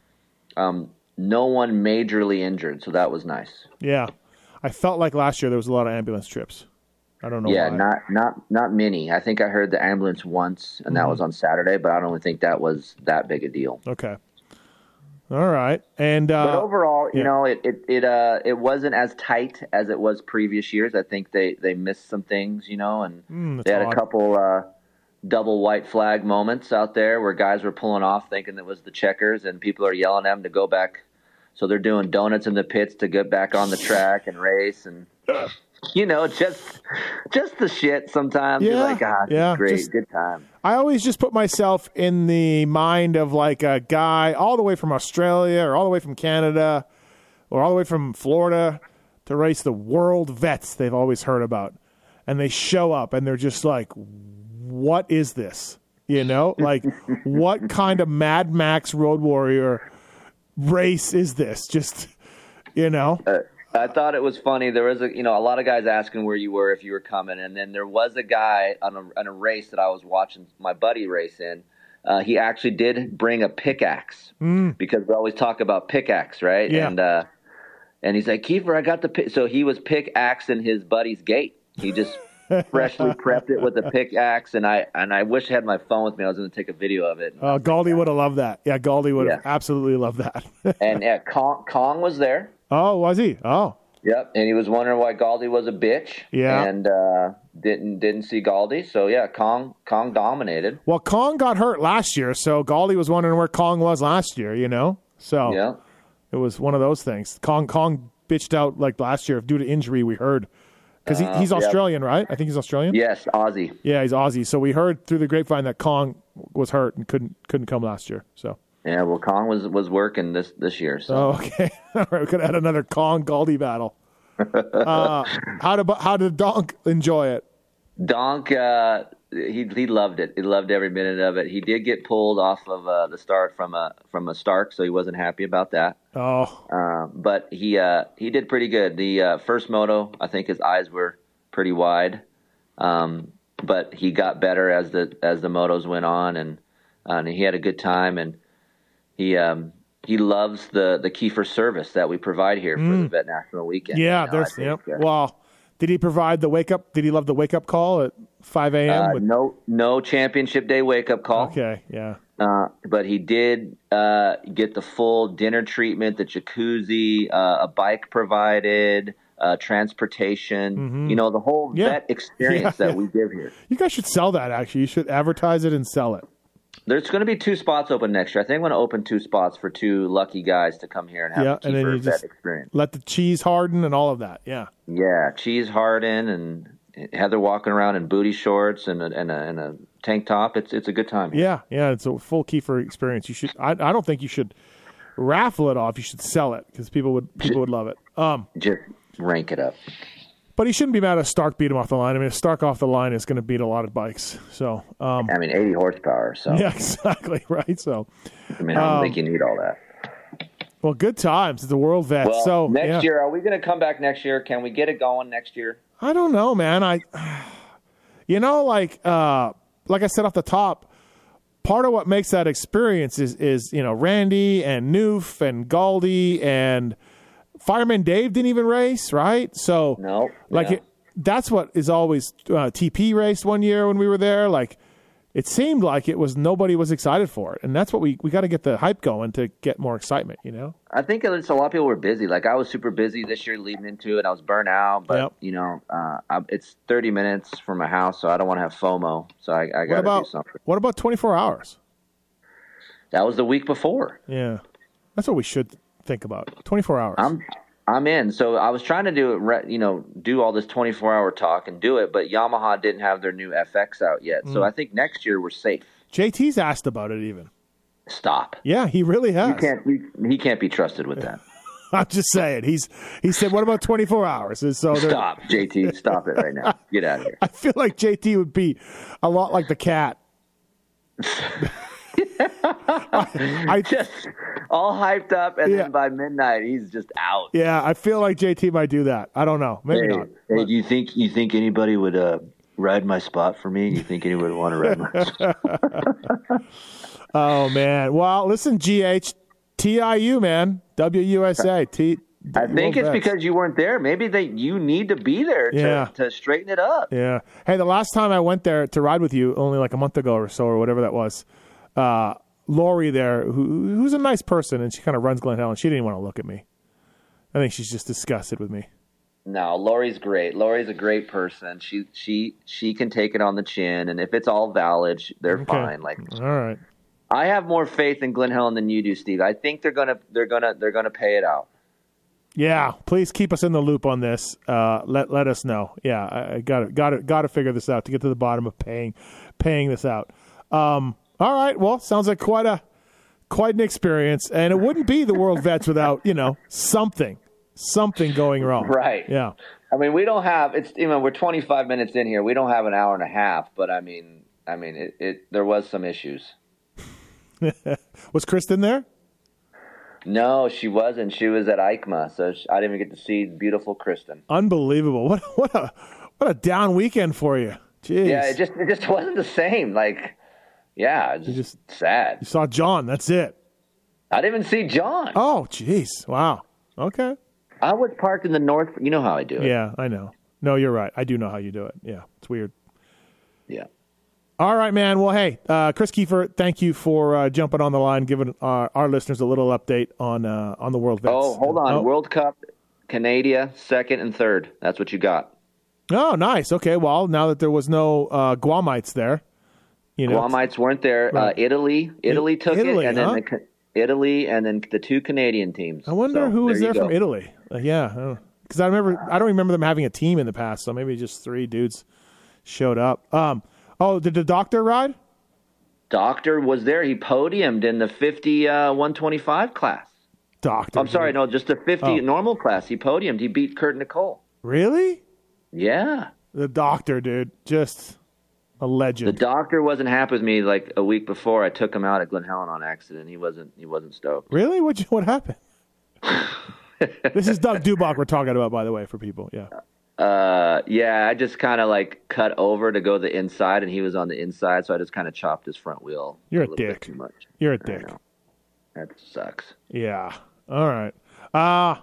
um, no one majorly injured, so that was nice. Yeah. I felt like last year there was a lot of ambulance trips. I don't know yeah, why. not not not many. I think I heard the ambulance once, and that Mm-hmm. was on Saturday, but I don't think that was that big a deal. Okay. All right. And uh, But overall, you yeah. know, it it it uh it wasn't as tight as it was previous years. I think they they missed some things, you know, and Mm, they had odd. a couple uh double white flag moments out there where guys were pulling off thinking it was the checkers and people are yelling at them to go back. So they're doing donuts in the pits to get back on the track and race and you know, just just the shit sometimes. You're Yeah, like, ah, yeah, great, just- good time. I always just put myself in the mind of like a guy all the way from Australia or all the way from Canada or all the way from Florida to race the world vets they've always heard about. And they show up and they're just like, what is this? You know, like what kind of Mad Max Road Warrior race is this? Just, you know, I thought it was funny. There was a you know a lot of guys asking where you were if you were coming, and then there was a guy on a, on a race that I was watching my buddy race in. Uh, he actually did bring a pickaxe because we always talk about pickaxe, right? Yeah. And uh, and he's like, Keefer, I got the pick. So he was pickaxing his buddy's gate. He just freshly prepped it with a pickaxe, and I and I wish I had my phone with me. I was going to take a video of it. uh, Galdi would have loved that. Yeah, Galdi would have Yeah. absolutely loved that. And yeah, Kong, Kong was there. Oh, was he? Oh, Yep, and he was wondering why Galdi was a bitch. Yeah. and uh, didn't didn't see Galdi. So yeah, Kong Kong dominated. Well, Kong got hurt last year, so Galdi was wondering where Kong was last year, you know? So Yeah, it was one of those things. Kong Kong bitched out like last year due to injury, we heard. Because he, he's Uh, yeah. Australian, right? I think he's Australian. yes, Aussie. Yeah, he's Aussie. So we heard through the grapevine that Kong was hurt and couldn't couldn't come last year. So Yeah, well, Kong was was working this this year. So oh, okay, all right, we could have had another Kong Galdi battle. uh, how did how did Donk enjoy it? Donk, uh, he he loved it. He loved every minute of it. He did get pulled off of uh, the start from a from a Stark, so he wasn't happy about that. Oh, Uh, but he uh, he did pretty good. The uh, first moto, I think his eyes were pretty wide, um, but he got better as the as the motos went on, and uh, and he had a good time. And he um, he loves the the Keefer service that we provide here for the Vet National Weekend. Mm. yeah. You know, there's yep. uh, Well, did he provide the wake up? Did he love the wake up call at five a.m. uh, with- no no championship day wake up call. okay, yeah. Uh, but he did uh, get the full dinner treatment, the jacuzzi, uh, a bike provided, uh, transportation. You know, the whole Mm-hmm. Yeah. vet experience Yeah, that yeah. we give here. You guys should sell that. Actually, you should advertise it and sell it. There's going to be two spots open next year. I think I'm going to open two spots for two lucky guys to come here and have Yeah, a and then you just- experience. Let the cheese harden and all of that. Yeah. Yeah, Cheese Harden and Heather walking around in booty shorts and a, and a, and a tank top. It's it's a good time. here. Yeah, yeah, it's a full Keefer experience. You should. I, I don't think you should raffle it off. You should sell it because people would people would love it. Um, Just rank it up. But he shouldn't be mad if Stark beat him off the line. I mean, if Stark off the line is going to beat a lot of bikes. So, um, I mean, 80 horsepower. So yeah, exactly right. So, I mean, I don't um, think you need all that. well, good times. It's a world vet. Well, so next yeah. year, are we going to come back next year? Can we get it going next year? I don't know, man. I, you know, like uh, like I said off the top, part of what makes that experience is is you know Randy and Noof and Galdi and Fireman Dave didn't even race, right? So No. like Yeah. it, that's what is always uh, TP raced one year when we were there. Like it seemed like it was nobody was excited for it, and that's what we we got to get the hype going to get more excitement. You know? I think it's a lot of people were busy. Like I was super busy this year leading into it. I was burnt out, but Yep. you know, uh, I, it's 30 minutes from my house, so I don't want to have FOMO. So I, I got to do something. what about twenty four hours? That was the week before. Yeah, that's what we should think about. Twenty four hours. I'm I'm in. So I was trying to do it, you know, do all this 24 hour talk and do it, but Yamaha didn't have their new FX out yet. Mm. So I think next year we're safe. JT's asked about it even. Stop. Yeah, he really has. You can't. You, he can't be trusted with that. I'm just saying. He's he said, "What about 24 hours?" And so Stop, JT. Stop it right now. Get out of here. I feel like JT would be a lot like the cat. I, Just all hyped up, and Yeah. then by midnight he's just out. yeah, I feel like JT might do that. I don't know. Maybe Hey, not. hey, do you think you think anybody would uh, ride my spot for me? You think anybody would want to ride my spot? Oh man. Well, listen, GH, TIU man, WUSA. T. I think it's Vets. because you weren't there. Maybe they you need to be there to, Yeah. to straighten it up. Yeah. Hey, the last time I went there to ride with you, only like a month ago or so, or whatever that was, uh, Lori there, who, who's a nice person, and she kind of runs Glen Helen. She didn't want to look at me. I think she's just disgusted with me. No, Lori's great. Lori's a great person. She she she can take it on the chin, and if it's all valid, they're Okay. fine. Like All right. I have more faith in Glen Helen than you do, Steve. I think they're gonna they're gonna they're gonna pay it out. Yeah, please keep us in the loop on this. Uh, let let us know. Yeah, I, got to got to got to figure this out to get to the bottom of paying paying this out. Um, all right. Well, sounds like quite a quite an experience, and it wouldn't be the World Vets without you know something something going wrong. Right. Yeah. I mean, we don't have it's you know we're 25 minutes in here. We don't have an hour and a half, but I mean, I mean it, it there was some issues. Was Kristen there? No, she wasn't. She was at EICMA, so she, I didn't even get to see beautiful Kristen. Unbelievable. What what a what a down weekend for you. Jeez. Yeah, it just it just wasn't the same. Like, yeah, it's just, just- sad. you saw John. That's it. I didn't even see John. Oh, jeez. Wow. Okay. I was parked in the north. You know how I do it. Yeah, I know. No, you're right. I do know how you do it. Yeah, it's weird. Yeah. All right, man. Well, hey, uh, Kris Keefer, thank you for uh, jumping on the line, giving our, our listeners a little update on uh, on the World Vets. Oh, hold on. Oh, World Cup, Canada, second and third. That's what you got. oh, nice. Okay. Well, now that there was no uh, Guamites there, you know, Guamites weren't there. Uh, Right. Italy, Italy took Italy, it, and then the, Italy, and then the two Canadian teams. I wonder So, who was there there, from. Italy. Uh, yeah, because I remember I don't remember them having a team in the past, so maybe just three dudes showed up. Um, oh, did the doctor ride? Doctor was there. He podiumed in the 50 uh, 125 class. Doctor. I'm sorry, no, just the 50 Oh. normal class. He podiumed. He beat Kurt Nicoll. Really? Yeah. The doctor, dude, just a legend. The doctor wasn't happy with me like a week before. I took him out at Glen Helen on accident. He wasn't. He wasn't stoked. Really? What what happened? this is Doug Dubach we're talking about, by the way, for people. Yeah. Uh, yeah, I just kind of like cut over to go the inside, and he was on the inside, so I just kind of chopped his front wheel. You're a bit dick. Too much. You're a dick. That sucks. Yeah. All right. Uh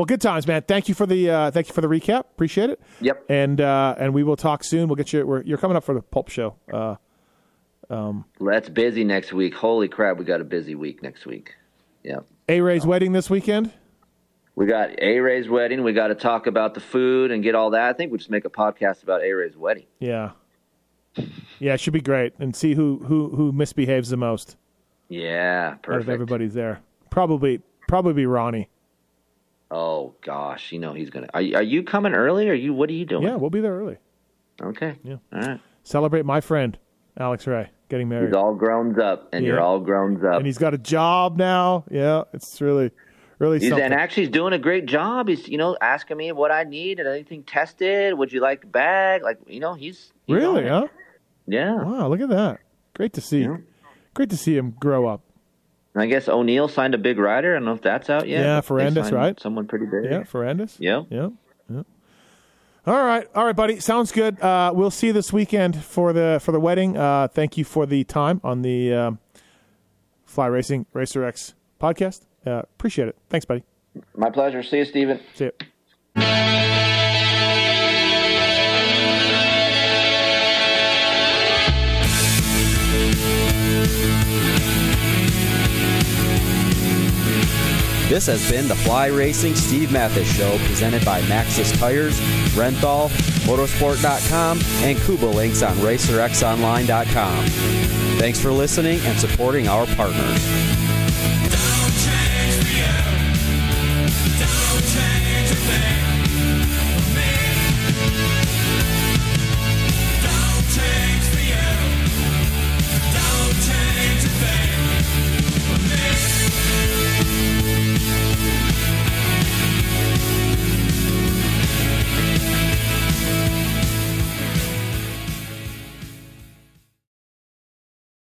well, good times, man. Thank you for the uh, thank you for the recap. Appreciate it. Yep. And uh, and we will talk soon. We'll get you. We're, you're coming up for the pulp show. Uh, That's busy next week. Holy crap, we got a busy week next week. Yep. A Ray's wedding this weekend. We got A Ray's wedding. We got to talk about the food and get all that. I think we just make a podcast about A Ray's wedding. Yeah. Yeah, it should be great, and see who who who misbehaves the most Yeah, out of everybody's there. Probably probably be Ronnie. Oh gosh, you know he's gonna. Are, you- are you coming early? Or are you? What are you doing? Yeah, we'll be there early. Okay. Yeah. All right. Celebrate my friend Alex Ray getting married, He's all grown up, and Yeah. you're all grown up. and he's got a job now. Yeah, it's really really He's, something. and actually, he's doing a great job. He's, you know, asking me what I need and anything tested. Would you like a bag? Like, you know, he's, he's really, huh? Yeah. Wow, look at that. Great to see. Yeah. Great to see him grow up. And I guess O'Neill signed a big rider. I don't know if that's out yet. Yeah, Ferrandis, right? Someone pretty big. Yeah, Ferrandis. Yep. Yeah. Yeah. All right, all right, buddy. Sounds good. Uh, we'll see you this weekend for the for the wedding. Uh, thank you for the time on the um, Fly Racing Racer X podcast. Uh, appreciate it. Thanks, buddy. My pleasure. See you, Steven. See you. This has been the Fly Racing Steve Matthes Show presented by Maxxis Tires, Renthal, Motorsport.com, and Kouba Links on RacerXOnline.com. Thanks for listening and supporting our partners.